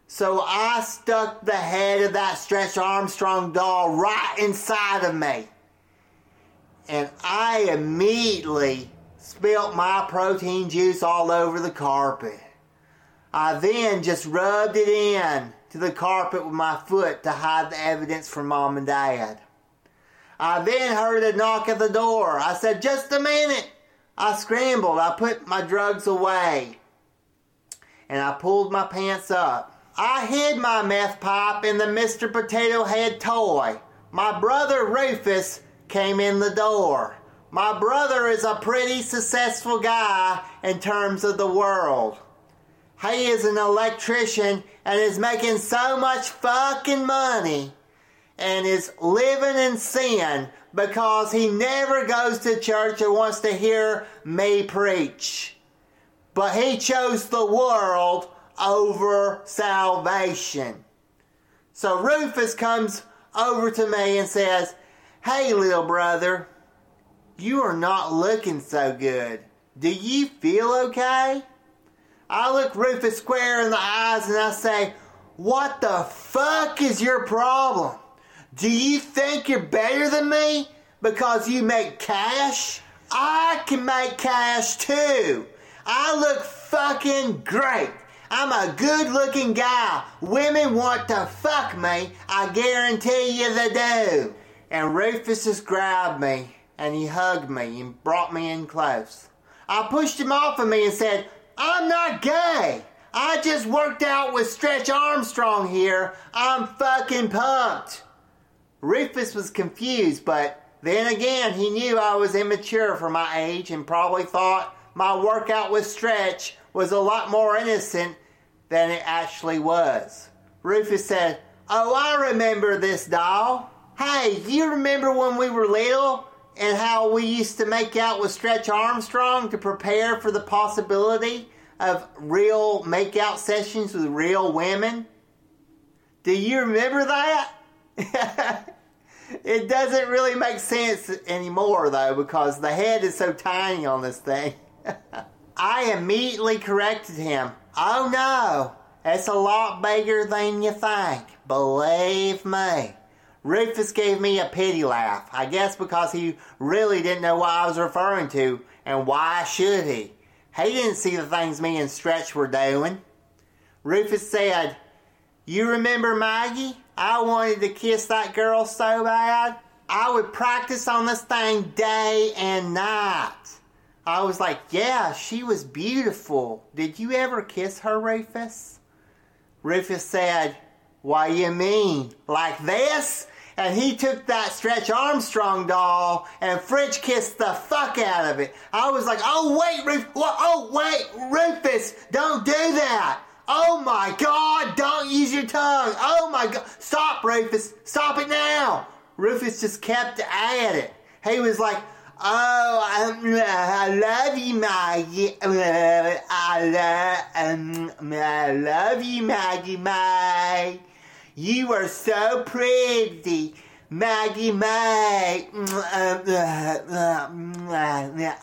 So I stuck the head of that Stretch Armstrong doll right inside of me. And I immediately spilt my protein juice all over the carpet. I then just rubbed it in to the carpet with my foot to hide the evidence from mom and dad. I then heard a knock at the door. I said, Just a minute. I scrambled. I put my drugs away. And I pulled my pants up. I hid my meth pipe in the Mr. Potato Head toy. My brother Rufus came in the door. My brother is a pretty successful guy in terms of the world. He is an electrician and is making so much fucking money and is living in sin because he never goes to church or wants to hear me preach. But he chose the world over salvation. So Rufus comes over to me and says, Hey, little brother, you are not looking so good. Do you feel okay? I look Rufus square in the eyes and I say, What the fuck is your problem? Do you think you're better than me because you make cash? I can make cash too. I look fucking great. I'm a good looking guy. Women want to fuck me. I guarantee you they do. And Rufus just grabbed me and he hugged me and brought me in close. I pushed him off of me and said, I'm not gay. I just worked out with Stretch Armstrong here. I'm fucking pumped. Rufus was confused, but then again, he knew I was immature for my age and probably thought my workout with Stretch was a lot more innocent than it actually was. Rufus said, Oh, I remember this doll. Hey, you remember when we were little and how we used to make out with Stretch Armstrong to prepare for the possibility of real makeout sessions with real women? Do you remember that? it doesn't really make sense anymore though because the head is so tiny on this thing. I immediately corrected him. Oh no, it's a lot bigger than you think. Believe me. Rufus gave me a pity laugh. I guess because he really didn't know what I was referring to, and why should he? He didn't see the things me and Stretch were doing. Rufus said, You remember Maggie? I wanted to kiss that girl so bad. I would practice on this thing day and night. I was like, Yeah, she was beautiful. Did you ever kiss her, Rufus? Rufus said, Why you mean? Like this? And he took that Stretch Armstrong doll and French kissed the fuck out of it. I was like, oh wait, Rufus, oh wait, Rufus, don't do that. Oh my God, don't use your tongue. Oh my God, stop, Rufus, stop it now. Rufus just kept at it. He was like, Oh, um, I love you, Maggie. I love, um, I love you, Maggie, Maggie. You are so pretty, Maggie May.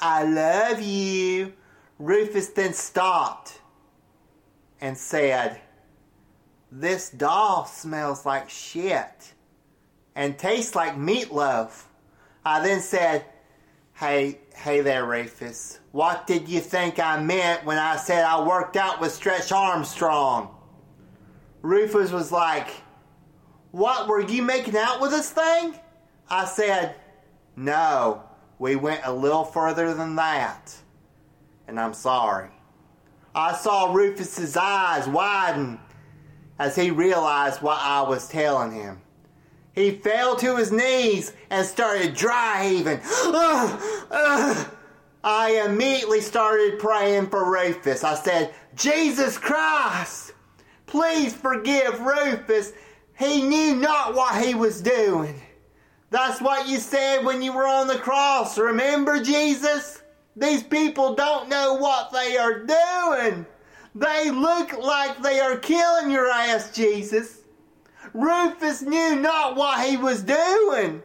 I love you. Rufus then stopped and said, This doll smells like shit and tastes like meatloaf. I then said, Hey, hey there, Rufus. What did you think I meant when I said I worked out with Stretch Armstrong? Rufus was like, What, were you making out with this thing? I said, No, we went a little further than that. And I'm sorry. I saw Rufus's eyes widen as he realized what I was telling him. He fell to his knees and started dry heaving. I immediately started praying for Rufus. I said, Jesus Christ, please forgive Rufus. He knew not what he was doing. That's what you said when you were on the cross. Remember, Jesus? These people don't know what they are doing. They look like they are killing your ass, Jesus. Rufus knew not what he was doing.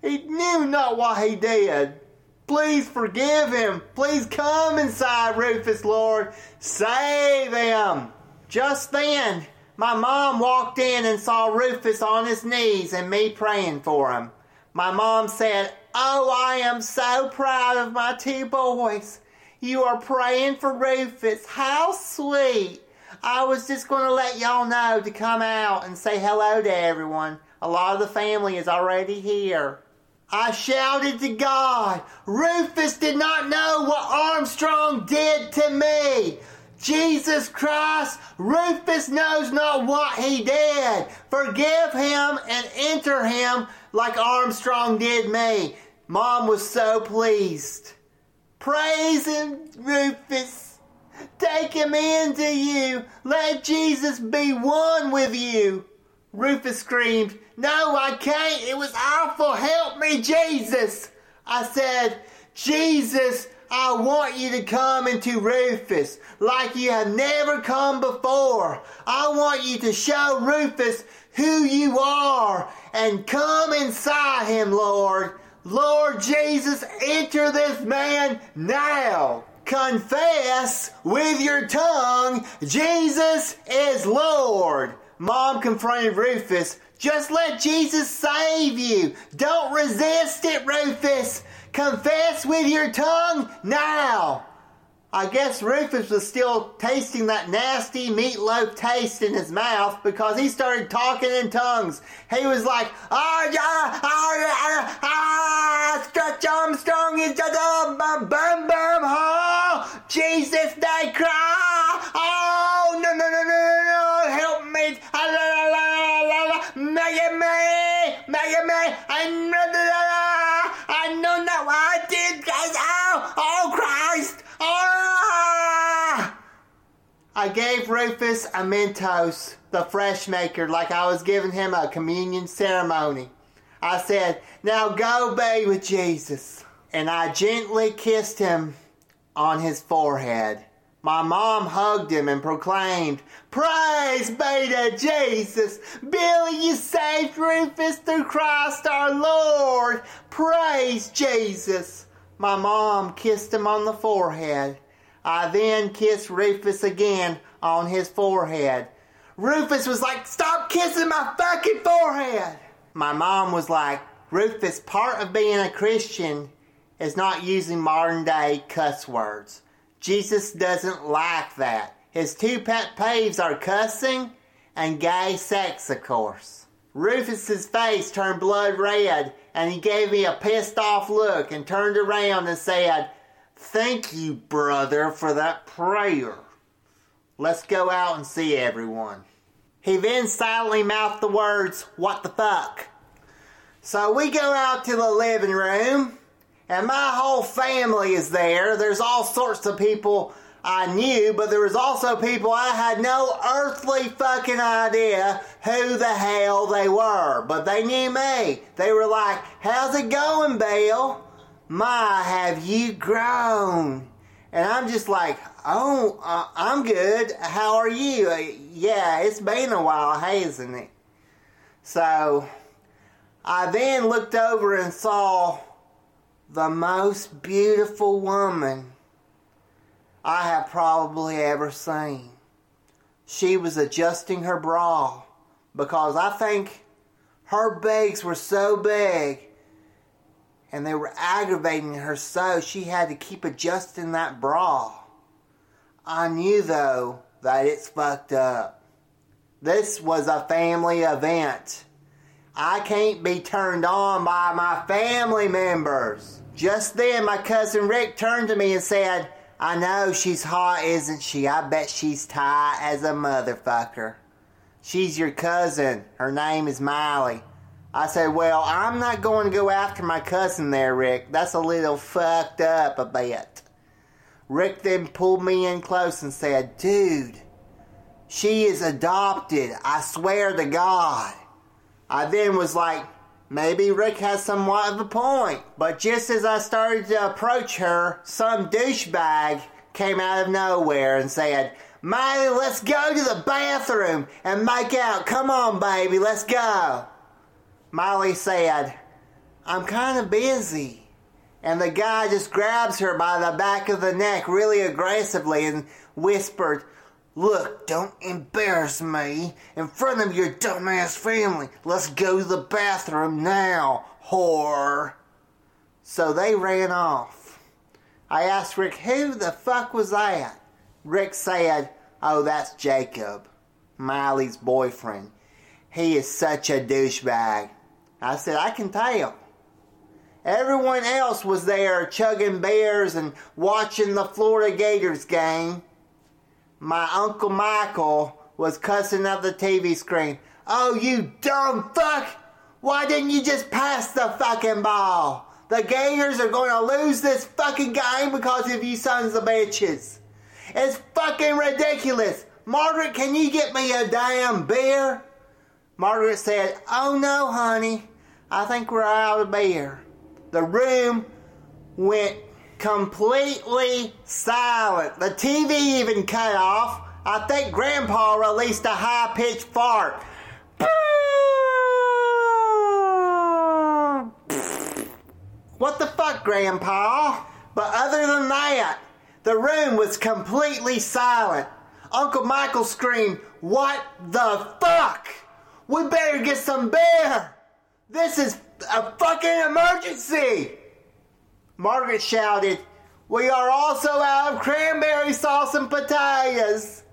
He knew not what he did. Please forgive him. Please come inside, Rufus, Lord. Save him. Just then, my mom walked in and saw Rufus on his knees and me praying for him. My mom said, Oh, I am so proud of my two boys. You are praying for Rufus. How sweet. I was just going to let y'all know to come out and say hello to everyone. A lot of the family is already here. I shouted to God, Rufus did not know what Armstrong did to me. Jesus Christ, Rufus knows not what he did. Forgive him and enter him like Armstrong did me. Mom was so pleased. Praise him, Rufus. Take him into you. Let Jesus be one with you. Rufus screamed, No, I can't. It was awful. Help me, Jesus. I said, Jesus, I want you to come into Rufus like you have never come before. I want you to show Rufus who you are and come inside him, Lord. Lord Jesus, enter this man now. Confess with your tongue, Jesus is Lord. Mom confronted Rufus. Just let Jesus save you. Don't resist it, Rufus. Confess with your tongue now. I guess Rufus was still tasting that nasty meatloaf taste in his mouth because he started talking in tongues. He was like, ah, yeah, ah, ah, stretch Armstrong is just a bum, bum, bum, oh, Jesus, they cry. Oh, no, no, no, no, no, no, help me. Maggie me, I know, not what I did. Oh, Christ. I gave Rufus a Mentos, the fresh maker, like I was giving him a communion ceremony. I said, Now go be with Jesus. And I gently kissed him on his forehead. My mom hugged him and proclaimed, Praise be to Jesus! Billy, you saved Rufus through Christ our Lord! Praise Jesus! My mom kissed him on the forehead. I then kissed Rufus again on his forehead. Rufus was like, Stop kissing my fucking forehead! My mom was like, Rufus, part of being a Christian is not using modern day cuss words. Jesus doesn't like that. His two pet peeves are cussing and gay sex, of course. Rufus's face turned blood red and he gave me a pissed off look and turned around and said, Thank you, brother, for that prayer. Let's go out and see everyone. He then silently mouthed the words, What the fuck? So we go out to the living room, and my whole family is there. There's all sorts of people I knew, but there was also people I had no earthly fucking idea who the hell they were. But they knew me. They were like, How's it going, Bill? My, have you grown? And I'm just like, Oh, uh, I'm good. How are you? Uh, yeah, it's been a while, hasn't it? So I then looked over and saw the most beautiful woman I have probably ever seen. She was adjusting her bra because I think her bags were so big and they were aggravating her so she had to keep adjusting that bra. I knew though that it's fucked up. This was a family event. I can't be turned on by my family members. Just then, my cousin Rick turned to me and said, I know she's hot, isn't she? I bet she's tight as a motherfucker. She's your cousin. Her name is Miley. I said, Well, I'm not going to go after my cousin there, Rick. That's a little fucked up a bit. Rick then pulled me in close and said, Dude, she is adopted. I swear to God. I then was like, maybe Rick has somewhat of a point. But just as I started to approach her, some douchebag came out of nowhere and said, Miley, let's go to the bathroom and make out. Come on, baby, let's go. Miley said, I'm kind of busy. And the guy just grabs her by the back of the neck really aggressively and whispered, Look, don't embarrass me in front of your dumbass family. Let's go to the bathroom now, whore. So they ran off. I asked Rick, who the fuck was that? Rick said, oh, that's Jacob, Miley's boyfriend. He is such a douchebag. I said, I can tell. Everyone else was there chugging beers and watching the Florida Gators game my Uncle Michael was cussing at the TV screen. Oh, you dumb fuck! Why didn't you just pass the fucking ball? The Gators are going to lose this fucking game because of you sons of bitches. It's fucking ridiculous. Margaret, can you get me a damn beer? Margaret said, Oh no, honey. I think we're out of beer. The room went completely silent. The TV even cut off. I think Grandpa released a high pitched fart. What the fuck, Grandpa? But other than that, the room was completely silent. Uncle Michael screamed, What the fuck? We better get some beer! This is a fucking emergency! Margaret shouted, We are also out of cranberry sauce and potatoes.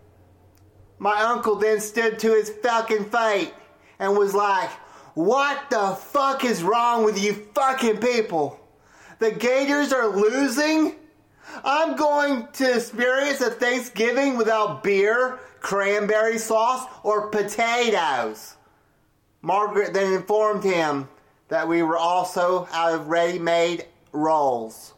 My uncle then stood to his fucking fate and was like, What the fuck is wrong with you fucking people? The Gators are losing? I'm going to experience a Thanksgiving without beer, cranberry sauce, or potatoes. Margaret then informed him that we were also out of ready made rolls.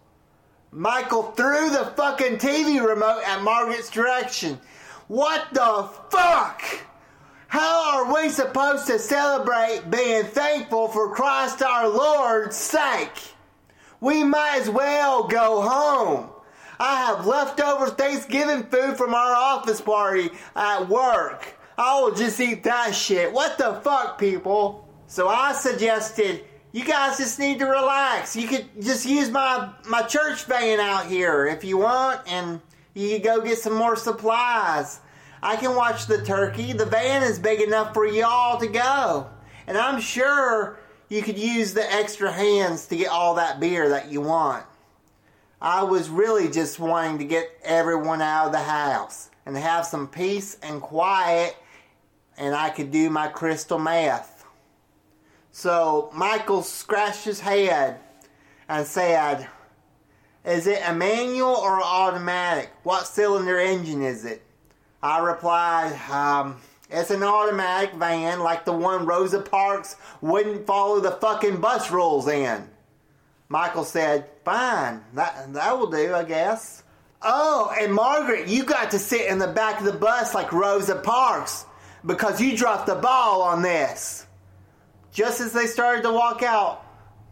Michael threw the fucking TV remote at Margaret's direction. What the fuck? How are we supposed to celebrate being thankful for Christ our Lord's sake? We might as well go home. I have leftover Thanksgiving food from our office party at work. I will just eat that shit. What the fuck, people? So I suggested you guys just need to relax. You could just use my my church van out here if you want, and you could go get some more supplies. I can watch the turkey. The van is big enough for y'all to go, and I'm sure you could use the extra hands to get all that beer that you want. I was really just wanting to get everyone out of the house and have some peace and quiet, and I could do my crystal meth. So Michael scratched his head and said, Is it a manual or automatic? What cylinder engine is it? I replied, um, It's an automatic van like the one Rosa Parks wouldn't follow the fucking bus rules in. Michael said, Fine, that, that will do, I guess. Oh, and Margaret, you got to sit in the back of the bus like Rosa Parks because you dropped the ball on this. Just as they started to walk out,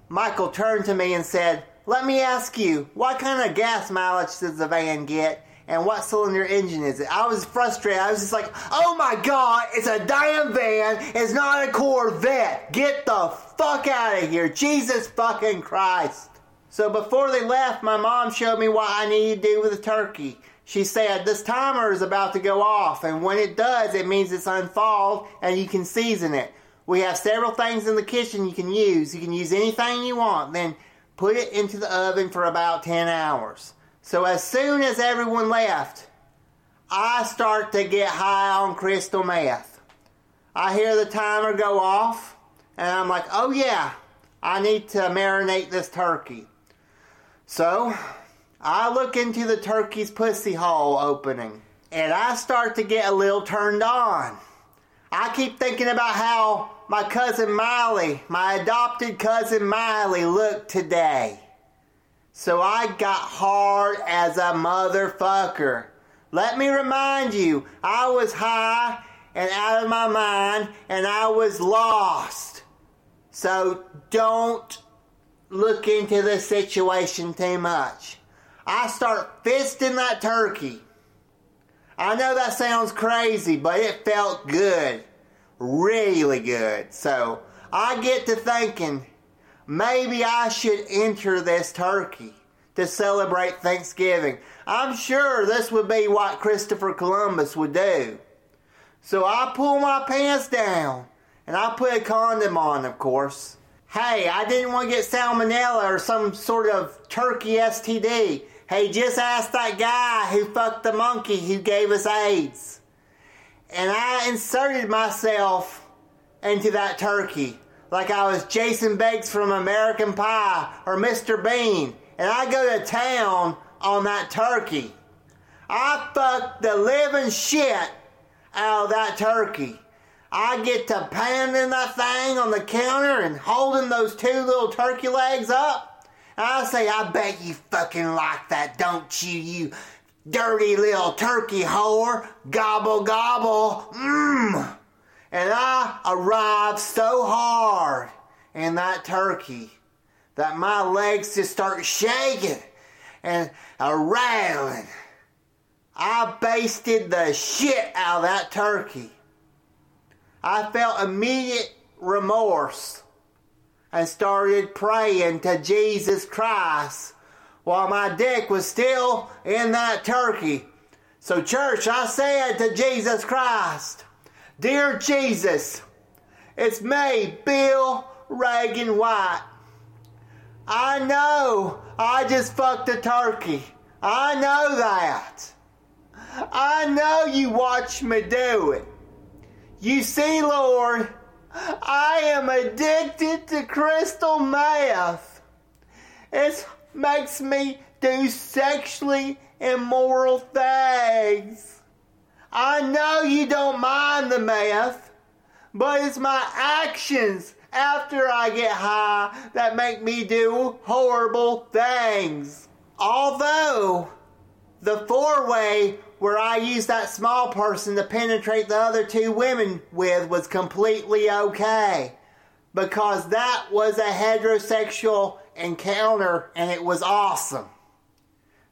Michael turned to me and said, Let me ask you, what kind of gas mileage does the van get? And what cylinder engine is it? I was frustrated. I was just like, oh my god, it's a damn van. It's not a Corvette. Get the fuck out of here. Jesus fucking Christ. So before they left, my mom showed me what I need to do with the turkey. She said, this timer is about to go off, and when it does, it means it's unfold and you can season it. We have several things in the kitchen you can use. You can use anything you want. Then put it into the oven for about 10 hours. So as soon as everyone left, I start to get high on crystal meth. I hear the timer go off, and I'm like, oh yeah, I need to marinate this turkey. So I look into the turkey's pussy hole opening, and I start to get a little turned on. I keep thinking about how my cousin Miley, my adopted cousin Miley, looked today. So I got hard as a motherfucker. Let me remind you, I was high and out of my mind and I was lost. So don't look into the situation too much. I start fisting that turkey. I know that sounds crazy, but it felt good. Really good. So I get to thinking maybe I should enter this turkey to celebrate Thanksgiving. I'm sure this would be what Christopher Columbus would do. So I pull my pants down and I put a condom on, of course. Hey, I didn't want to get salmonella or some sort of turkey STD. Hey, just ask that guy who fucked the monkey who gave us AIDS. And I inserted myself into that turkey like I was Jason Biggs from American Pie or Mr. Bean. And I go to town on that turkey. I fucked the living shit out of that turkey. I get to pounding that thing on the counter and holding those two little turkey legs up. I say, I bet you fucking like that, don't you, you dirty little turkey whore? Gobble, gobble, mmm. And I arrived so hard in that turkey that my legs just start shaking and rattling. I basted the shit out of that turkey. I felt immediate remorse and started praying to Jesus Christ while my dick was still in that turkey. So, church, I said to Jesus Christ, Dear Jesus, it's me, Bill Reagan White. I know I just fucked a turkey. I know that. I know you watch me do it. You see, Lord, I am addicted to crystal meth. It makes me do sexually immoral things. I know you don't mind the meth, but it's my actions after I get high that make me do horrible things. Although the four way where I used that small person to penetrate the other two women with was completely okay. Because that was a heterosexual encounter and it was awesome.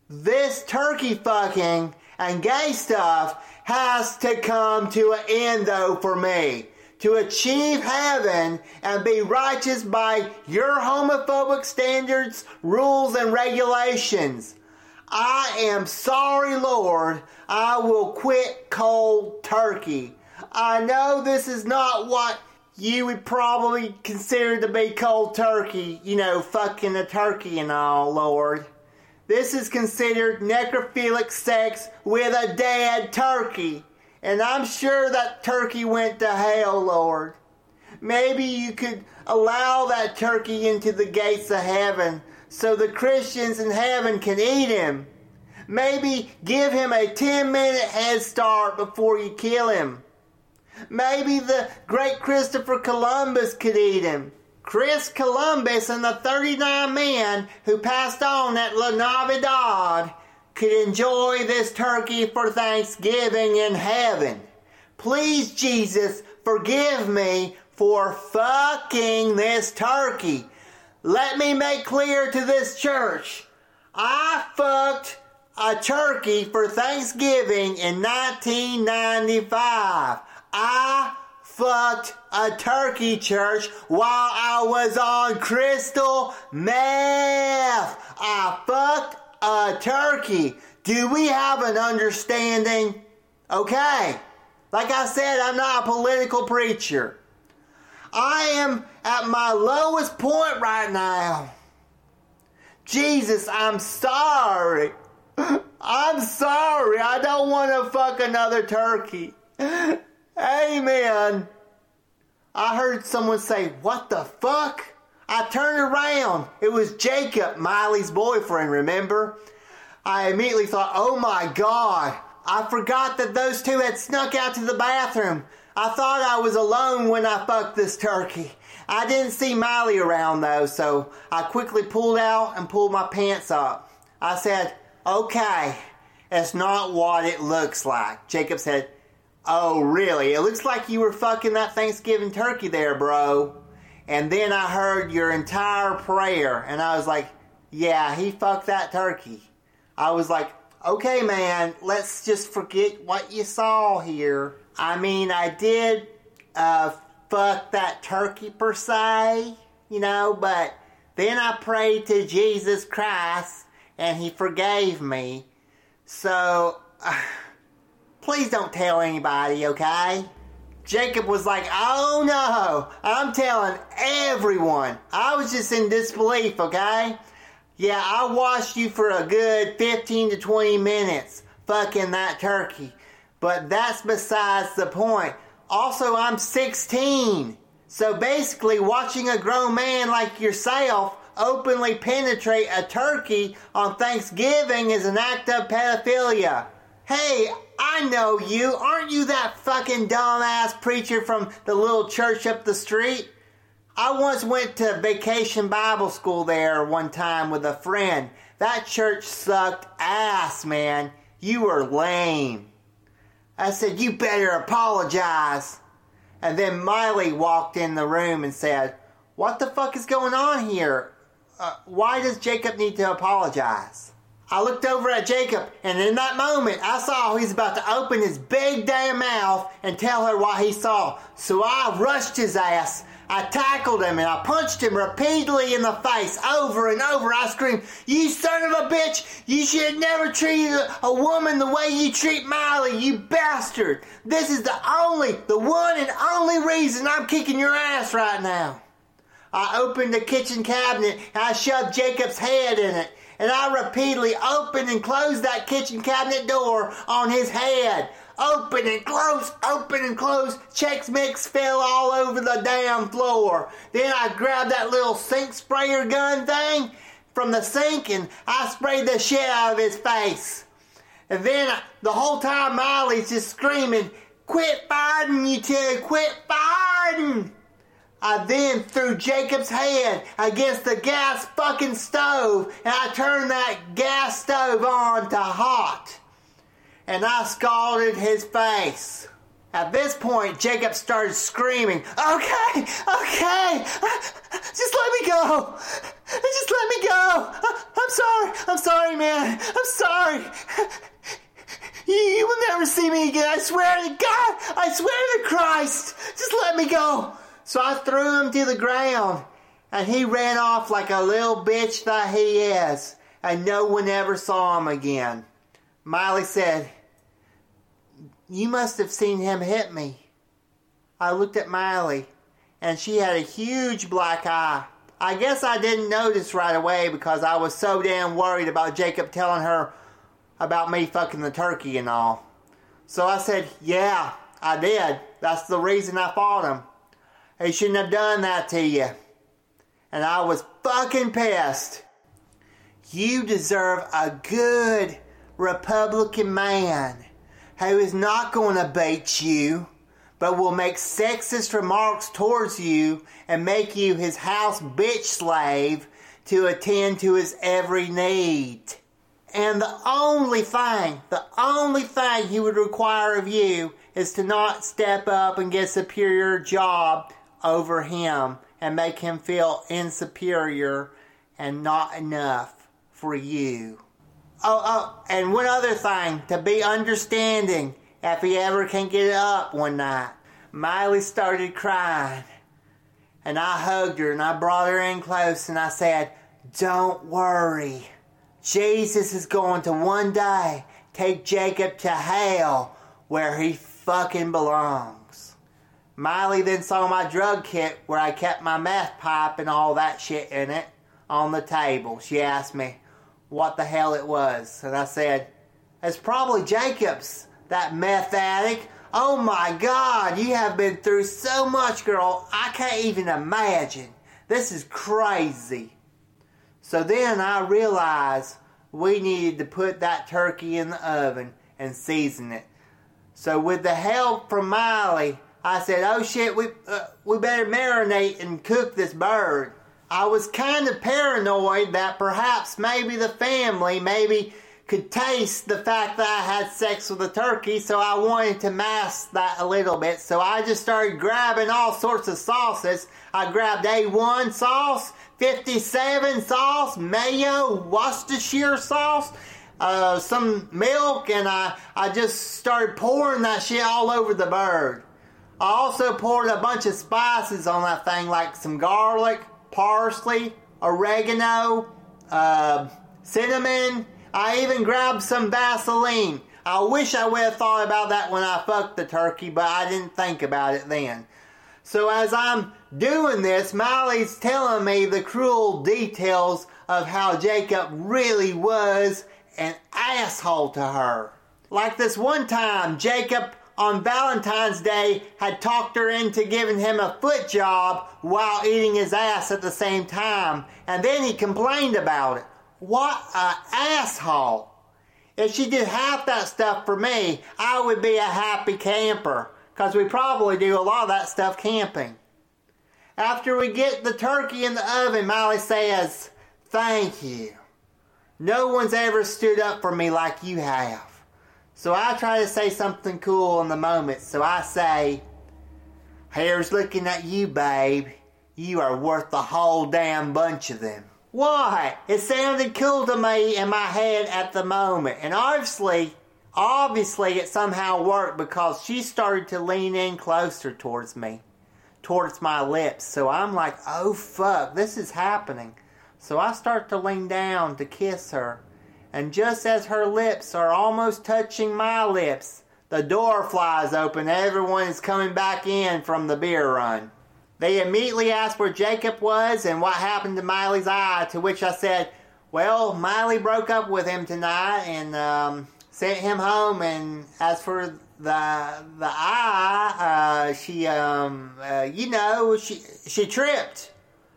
This turkey fucking and gay stuff has to come to an end though for me. To achieve heaven and be righteous by your homophobic standards, rules, and regulations. I am sorry, Lord. I will quit cold turkey. I know this is not what you would probably consider to be cold turkey, you know, fucking a turkey and all, Lord. This is considered necrophilic sex with a dead turkey. And I'm sure that turkey went to hell, Lord. Maybe you could allow that turkey into the gates of heaven so the Christians in heaven can eat him. Maybe give him a 10 minute head start before you kill him. Maybe the great Christopher Columbus could eat him. Chris Columbus and the 39 men who passed on at La Navidad could enjoy this turkey for Thanksgiving in heaven. Please, Jesus, forgive me for fucking this turkey. Let me make clear to this church I fucked a turkey for Thanksgiving in 1995. I fucked a turkey church while I was on crystal meth. I fucked a turkey. Do we have an understanding? Okay. Like I said, I'm not a political preacher. I am at my lowest point right now. Jesus, I'm sorry. I'm sorry. I don't want to fuck another turkey. Amen. I heard someone say, What the fuck? I turned around. It was Jacob, Miley's boyfriend, remember? I immediately thought, Oh my God. I forgot that those two had snuck out to the bathroom. I thought I was alone when I fucked this turkey. I didn't see Miley around though, so I quickly pulled out and pulled my pants up. I said, Okay, it's not what it looks like. Jacob said, Oh, really? It looks like you were fucking that Thanksgiving turkey there, bro. And then I heard your entire prayer, and I was like, Yeah, he fucked that turkey. I was like, Okay, man, let's just forget what you saw here. I mean, I did uh, fuck that turkey per se, you know, but then I prayed to Jesus Christ, and he forgave me. So. Uh, Please don't tell anybody, okay? Jacob was like, Oh no, I'm telling everyone. I was just in disbelief, okay? Yeah, I watched you for a good 15 to 20 minutes fucking that turkey. But that's besides the point. Also, I'm 16. So basically, watching a grown man like yourself openly penetrate a turkey on Thanksgiving is an act of pedophilia. Hey, I know you. Aren't you that fucking dumbass preacher from the little church up the street? I once went to vacation Bible school there one time with a friend. That church sucked ass, man. You were lame. I said, You better apologize. And then Miley walked in the room and said, What the fuck is going on here? Uh, why does Jacob need to apologize? I looked over at Jacob, and in that moment, I saw he's about to open his big damn mouth and tell her what he saw. So I rushed his ass. I tackled him and I punched him repeatedly in the face over and over. I screamed, You son of a bitch! You should never treat a woman the way you treat Miley, you bastard! This is the only, the one and only reason I'm kicking your ass right now. I opened the kitchen cabinet and I shoved Jacob's head in it and I repeatedly opened and closed that kitchen cabinet door on his head. Open and close, open and close. Chex Mix fell all over the damn floor. Then I grabbed that little sink sprayer gun thing from the sink and I sprayed the shit out of his face. And then the whole time Miley's just screaming, Quit fighting, you two, quit fighting! I then threw Jacob's head against the gas fucking stove and I turned that gas stove on to hot. And I scalded his face. At this point, Jacob started screaming, Okay, okay, just let me go. Just let me go. I'm sorry, I'm sorry, man. I'm sorry. You will never see me again. I swear to God, I swear to Christ. Just let me go. So I threw him to the ground, and he ran off like a little bitch that he is, and no one ever saw him again. Miley said, You must have seen him hit me. I looked at Miley, and she had a huge black eye. I guess I didn't notice right away because I was so damn worried about Jacob telling her about me fucking the turkey and all. So I said, Yeah, I did. That's the reason I fought him. He shouldn't have done that to you. And I was fucking pissed. You deserve a good Republican man who is not going to bait you, but will make sexist remarks towards you and make you his house bitch slave to attend to his every need. And the only thing, the only thing he would require of you is to not step up and get a superior job over him and make him feel insuperior and not enough for you. Oh, oh, and one other thing to be understanding if he ever can get up one night. Miley started crying, and I hugged her and I brought her in close and I said, Don't worry. Jesus is going to one day take Jacob to hell where he fucking belongs. Miley then saw my drug kit where I kept my meth pipe and all that shit in it, on the table. She asked me what the hell it was. And I said, It's probably Jacob's, that meth addict. Oh my God, you have been through so much, girl. I can't even imagine. This is crazy. So then I realized we needed to put that turkey in the oven and season it. So with the help from Miley, I said, "Oh shit, we uh, we better marinate and cook this bird." I was kind of paranoid that perhaps maybe the family maybe could taste the fact that I had sex with a turkey, so I wanted to mask that a little bit. So I just started grabbing all sorts of sauces. I grabbed A1 sauce, 57 sauce, mayo, Worcestershire sauce, uh, some milk, and I, I just started pouring that shit all over the bird. I also poured a bunch of spices on that thing, like some garlic, parsley, oregano, uh, cinnamon. I even grabbed some Vaseline. I wish I would have thought about that when I fucked the turkey, but I didn't think about it then. So as I'm doing this, Miley's telling me the cruel details of how Jacob really was an asshole to her. Like this one time, Jacob on Valentine's Day had talked her into giving him a foot job while eating his ass at the same time, and then he complained about it. What a asshole! If she did half that stuff for me, I would be a happy camper, because we probably do a lot of that stuff camping. After we get the turkey in the oven, Miley says, Thank you. No one's ever stood up for me like you have. So I try to say something cool in the moment. So I say, Here's looking at you, babe. You are worth the whole damn bunch of them. Why? It sounded cool to me in my head at the moment. And obviously, obviously it somehow worked because she started to lean in closer towards me, towards my lips. So I'm like, oh fuck, this is happening. So I start to lean down to kiss her. And just as her lips are almost touching my lips, the door flies open. Everyone is coming back in from the beer run. They immediately asked where Jacob was and what happened to Miley's eye, to which I said, Well, Miley broke up with him tonight and um, sent him home. And as for the the eye, uh, she, um, uh, you know, she, she tripped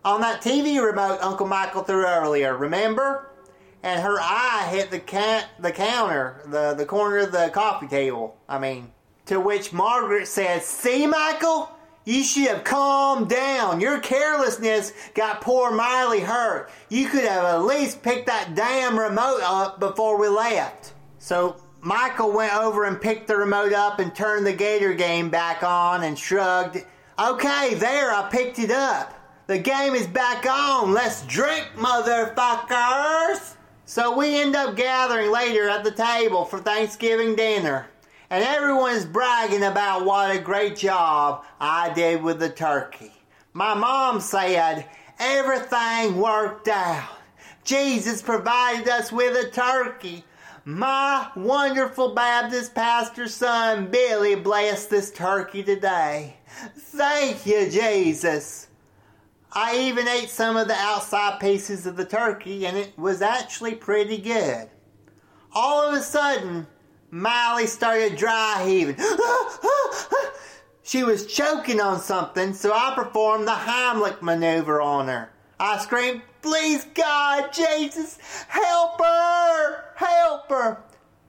on that TV remote Uncle Michael threw earlier, remember? And her eye hit the ca- the counter, the, the corner of the coffee table. I mean, to which Margaret said, See, Michael? You should have calmed down. Your carelessness got poor Miley hurt. You could have at least picked that damn remote up before we left. So Michael went over and picked the remote up and turned the Gator game back on and shrugged. Okay, there, I picked it up. The game is back on. Let's drink, motherfuckers. So we end up gathering later at the table for Thanksgiving dinner. And everyone's bragging about what a great job I did with the turkey. My mom said everything worked out. Jesus provided us with a turkey. My wonderful Baptist pastor son Billy blessed this turkey today. Thank you, Jesus. I even ate some of the outside pieces of the turkey and it was actually pretty good. All of a sudden, Miley started dry heaving. she was choking on something, so I performed the Heimlich maneuver on her. I screamed, Please, God, Jesus, help her! Help her!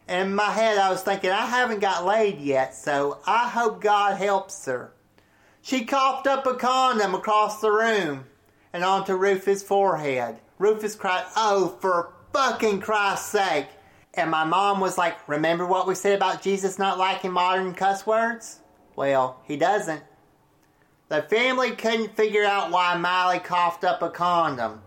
And in my head, I was thinking, I haven't got laid yet, so I hope God helps her. She coughed up a condom across the room and onto Rufus' forehead. Rufus cried, Oh, for fucking Christ's sake. And my mom was like, Remember what we said about Jesus not liking modern cuss words? Well, he doesn't. The family couldn't figure out why Miley coughed up a condom,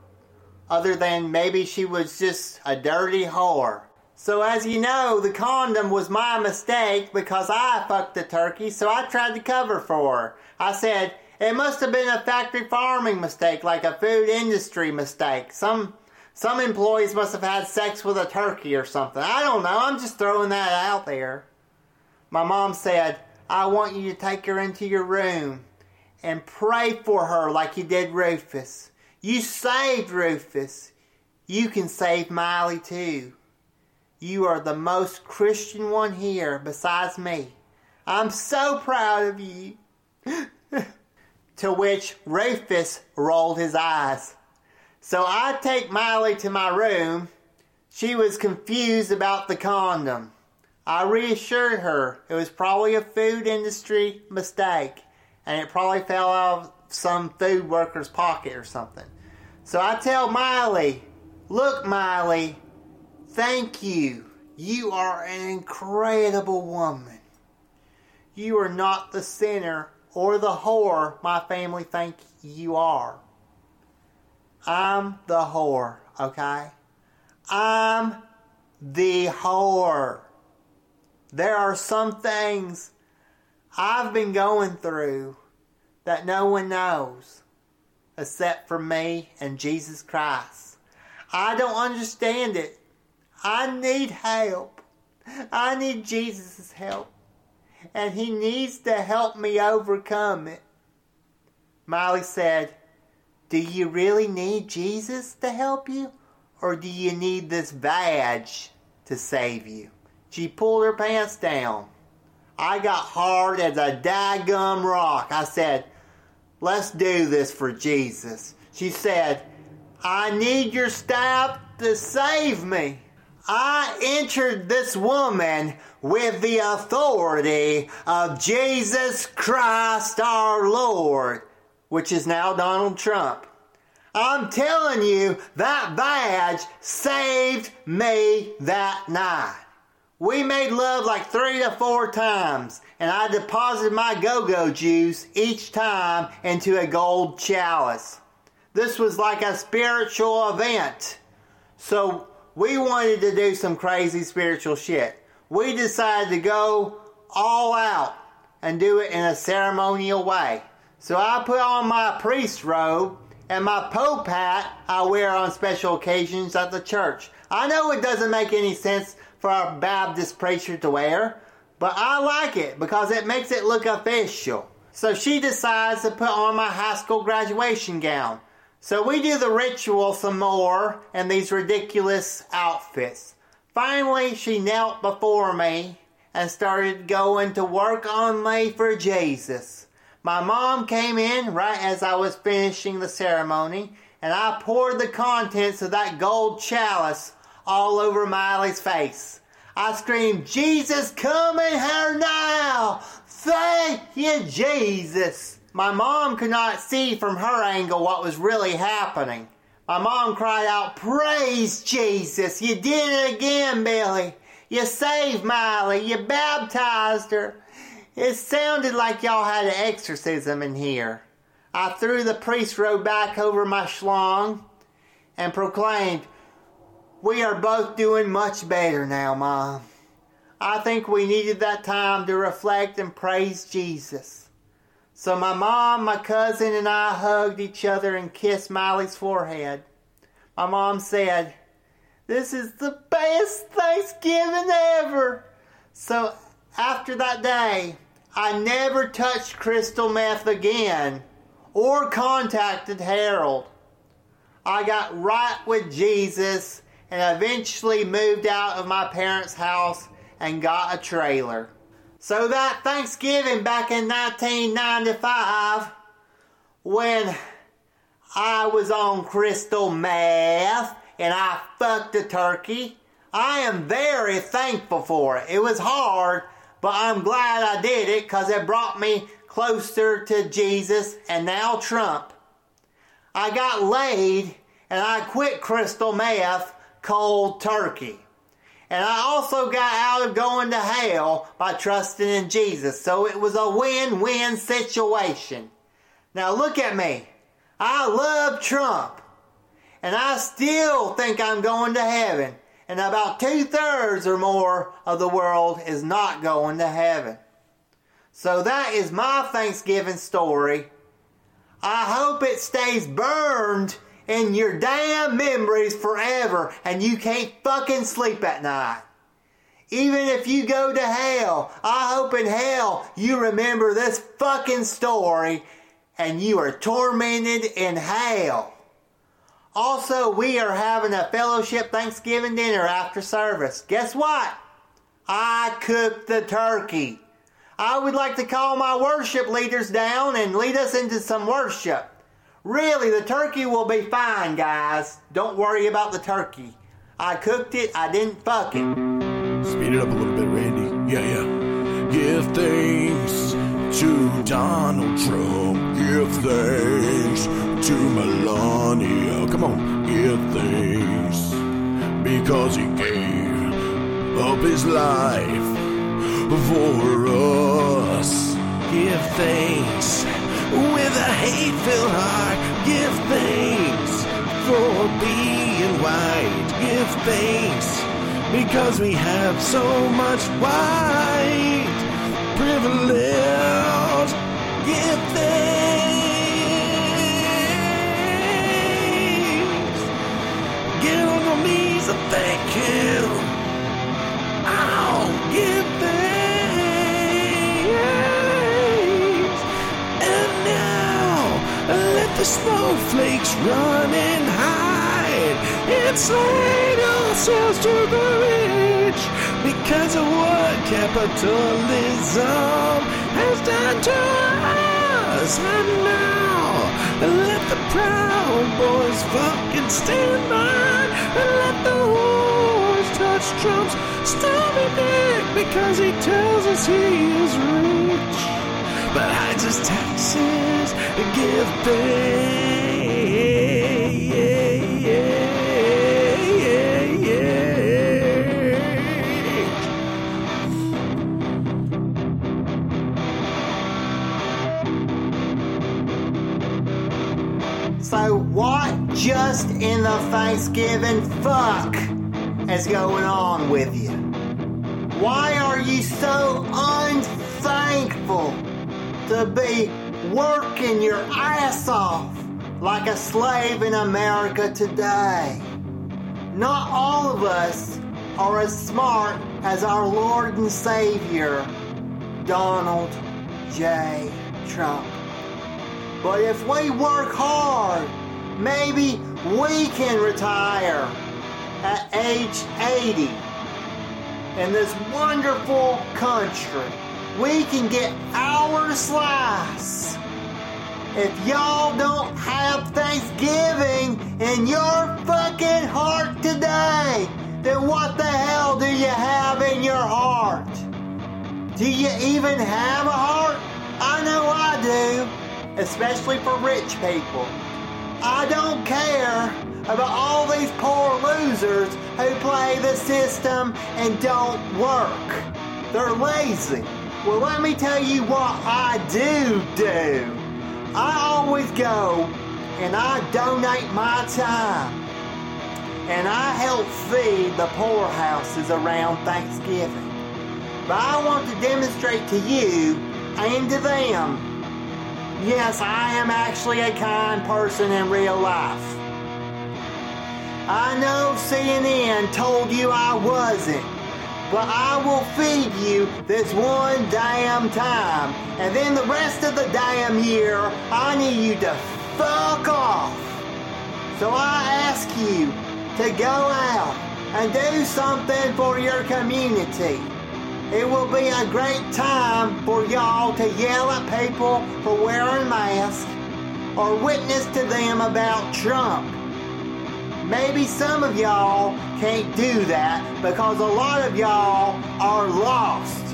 other than maybe she was just a dirty whore. So, as you know, the condom was my mistake because I fucked the turkey, so I tried to cover for her. I said, it must have been a factory farming mistake, like a food industry mistake. Some some employees must have had sex with a turkey or something. I don't know. I'm just throwing that out there. My mom said, I want you to take her into your room and pray for her like you did Rufus. You saved Rufus. You can save Miley too. You are the most Christian one here besides me. I'm so proud of you. to which Rufus rolled his eyes. So I take Miley to my room. She was confused about the condom. I reassured her it was probably a food industry mistake and it probably fell out of some food worker's pocket or something. So I tell Miley, Look, Miley, thank you. You are an incredible woman. You are not the sinner or the whore my family think you are. I'm the whore, okay? I'm the whore. There are some things I've been going through that no one knows except for me and Jesus Christ. I don't understand it. I need help. I need Jesus' help. And He needs to help me overcome it. Miley said, Do you really need Jesus to help you? Or do you need this badge to save you? She pulled her pants down. I got hard as a daggum rock. I said, Let's do this for Jesus. She said, I need your staff to save me. I entered this woman with the authority of Jesus Christ our Lord, which is now Donald Trump. I'm telling you, that badge saved me that night. We made love like three to four times, and I deposited my go go juice each time into a gold chalice. This was like a spiritual event. So we wanted to do some crazy spiritual shit. We decided to go all out and do it in a ceremonial way. So I put on my priest robe and my pope hat I wear on special occasions at the church. I know it doesn't make any sense for a Baptist preacher to wear, but I like it because it makes it look official. So she decides to put on my high school graduation gown. So we do the ritual some more in these ridiculous outfits. Finally, she knelt before me and started going to work on me for Jesus. My mom came in right as I was finishing the ceremony, and I poured the contents of that gold chalice all over Miley's face. I screamed, Jesus, come in here now! Thank you, Jesus! My mom could not see from her angle what was really happening. My mom cried out, Praise Jesus! You did it again, Billy! You saved Miley! You baptized her! It sounded like y'all had an exorcism in here. I threw the priest robe back over my schlong and proclaimed, We are both doing much better now, Mom. I think we needed that time to reflect and praise Jesus. So my mom, my cousin, and I hugged each other and kissed Miley's forehead. My mom said, This is the best Thanksgiving ever. So after that day, I never touched crystal meth again or contacted Harold. I got right with Jesus and eventually moved out of my parents' house and got a trailer. So that Thanksgiving back in 1995, when I was on crystal meth and I fucked a turkey, I am very thankful for it. It was hard, but I'm glad I did it because it brought me closer to Jesus and now Trump. I got laid and I quit crystal meth cold turkey. And I also got out of going to hell by trusting in Jesus. So it was a win win situation. Now look at me. I love Trump. And I still think I'm going to heaven. And about two thirds or more of the world is not going to heaven. So that is my Thanksgiving story. I hope it stays burned in your damn memories forever and you can't fucking sleep at night. Even if you go to hell, I hope in hell you remember this fucking story and you are tormented in hell. Also, we are having a fellowship Thanksgiving dinner after service. Guess what? I cooked the turkey. I would like to call my worship leaders down and lead us into some worship. Really, the turkey will be fine, guys. Don't worry about the turkey. I cooked it, I didn't fuck it. Speed it up a little bit, Randy. Yeah, yeah. Give thanks to Donald Trump. Give thanks to Melania. Come on, give thanks because he gave up his life for us. Give thanks with a hate-filled heart. Give thanks for being white. Give thanks because we have so much white privilege. Give thanks. Get on your knees and thank. Oh, give the snowflakes run and hide. Enslave yourselves to the rich because of what capitalism has done to us. And now let the proud boys fucking stand by and let the whores touch Trump's dick because he tells us he is rich but hides his taxes and give thanks. So, what just in the Thanksgiving fuck is going on with you? Why are you so unthankful to be working your ass off like a slave in America today? Not all of us are as smart as our Lord and Savior, Donald J. Trump. But if we work hard, maybe we can retire at age 80 in this wonderful country. We can get our slice. If y'all don't have Thanksgiving in your fucking heart today, then what the hell do you have in your heart? Do you even have a heart? I know I do, especially for rich people. I don't care about all these poor losers who play the system and don't work. They're lazy. Well, let me tell you what I do do. I always go and I donate my time and I help feed the poorhouses around Thanksgiving. But I want to demonstrate to you and to them yes, I am actually a kind person in real life. I know CNN told you I wasn't, but I will feed you this one damn time. And then the rest of the damn year, I need you to fuck off. So I ask you to go out and do something for your community. It will be a great time for y'all to yell at people for wearing masks or witness to them about Trump. Maybe some of y'all can't do that because a lot of y'all are lost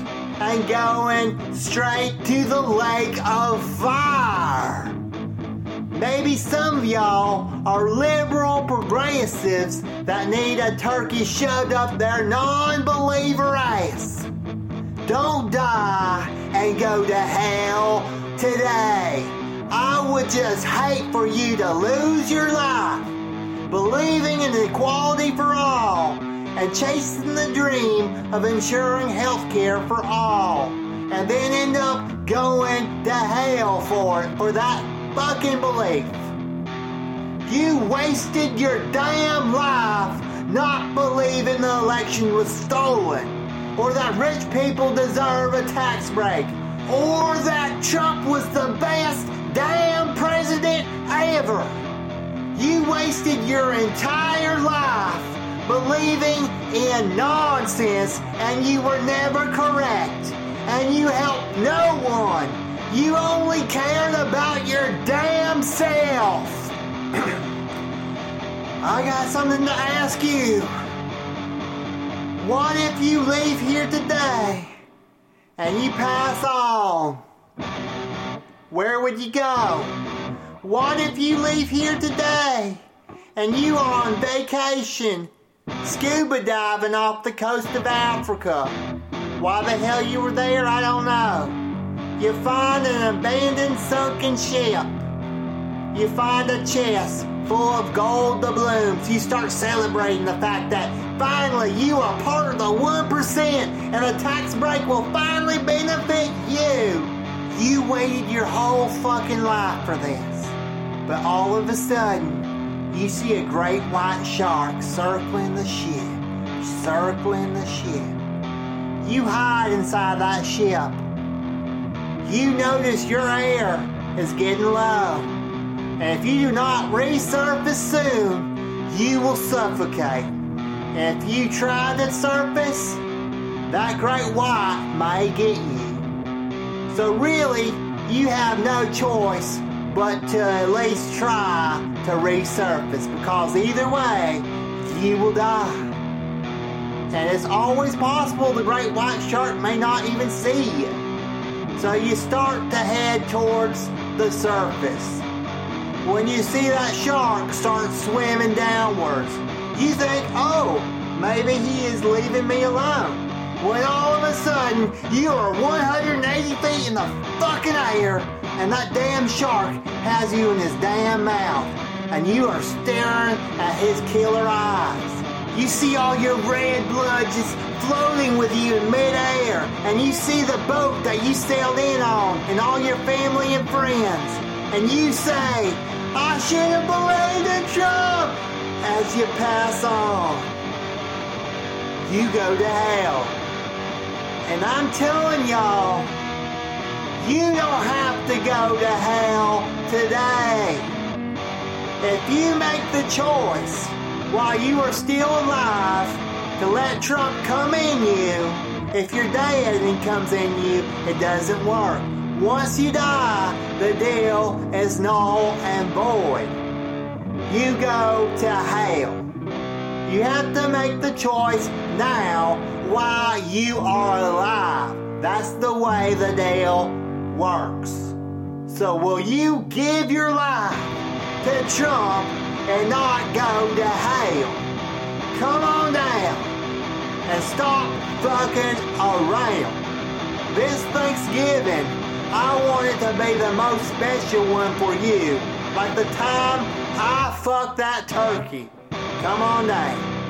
and going straight to the lake of fire. Maybe some of y'all are liberal progressives that need a turkey shoved up their non believer ass. Don't die and go to hell today. I would just hate for you to lose your life believing in equality for all and chasing the dream of ensuring health care for all and then end up going to hell for it for that fucking belief. You wasted your damn life not believing the election was stolen or that rich people deserve a tax break or that Trump was the best damn president ever. You wasted your entire life believing in nonsense and you were never correct. And you helped no one. You only cared about your damn self. I got something to ask you. What if you leave here today and you pass on? Where would you go? What if you leave here today and you are on vacation, scuba diving off the coast of Africa? Why the hell you were there, I don't know. You find an abandoned sunken ship. You find a chest full of gold doubloons. You start celebrating the fact that finally you are part of the 1% and a tax break will finally benefit you. You waited your whole fucking life for this. But all of a sudden, you see a great white shark circling the ship, circling the ship. You hide inside that ship. You notice your air is getting low. And if you do not resurface soon, you will suffocate. And if you try to surface, that great white may get you. So really, you have no choice but to at least try to resurface because either way, you will die. And it's always possible the great white shark may not even see you. So you start to head towards the surface. When you see that shark start swimming downwards, you think, oh, maybe he is leaving me alone. When all of a sudden, you are 180 feet in the fucking air, and that damn shark has you in his damn mouth, and you are staring at his killer eyes. You see all your red blood just floating with you in midair, and you see the boat that you sailed in on, and all your family and friends, and you say, I should have believed in Trump as you pass on. You go to hell. And I'm telling y'all, you don't have to go to hell today. If you make the choice while you are still alive to let Trump come in you, if you're dead and comes in you, it doesn't work. Once you die, the deal is null and void. You go to hell. You have to make the choice now while you are alive. That's the way the deal works. So will you give your life to Trump and not go to hell? Come on down and stop fucking around. This Thanksgiving, I want it to be the most special one for you. Like the time I fucked that turkey. Come on down.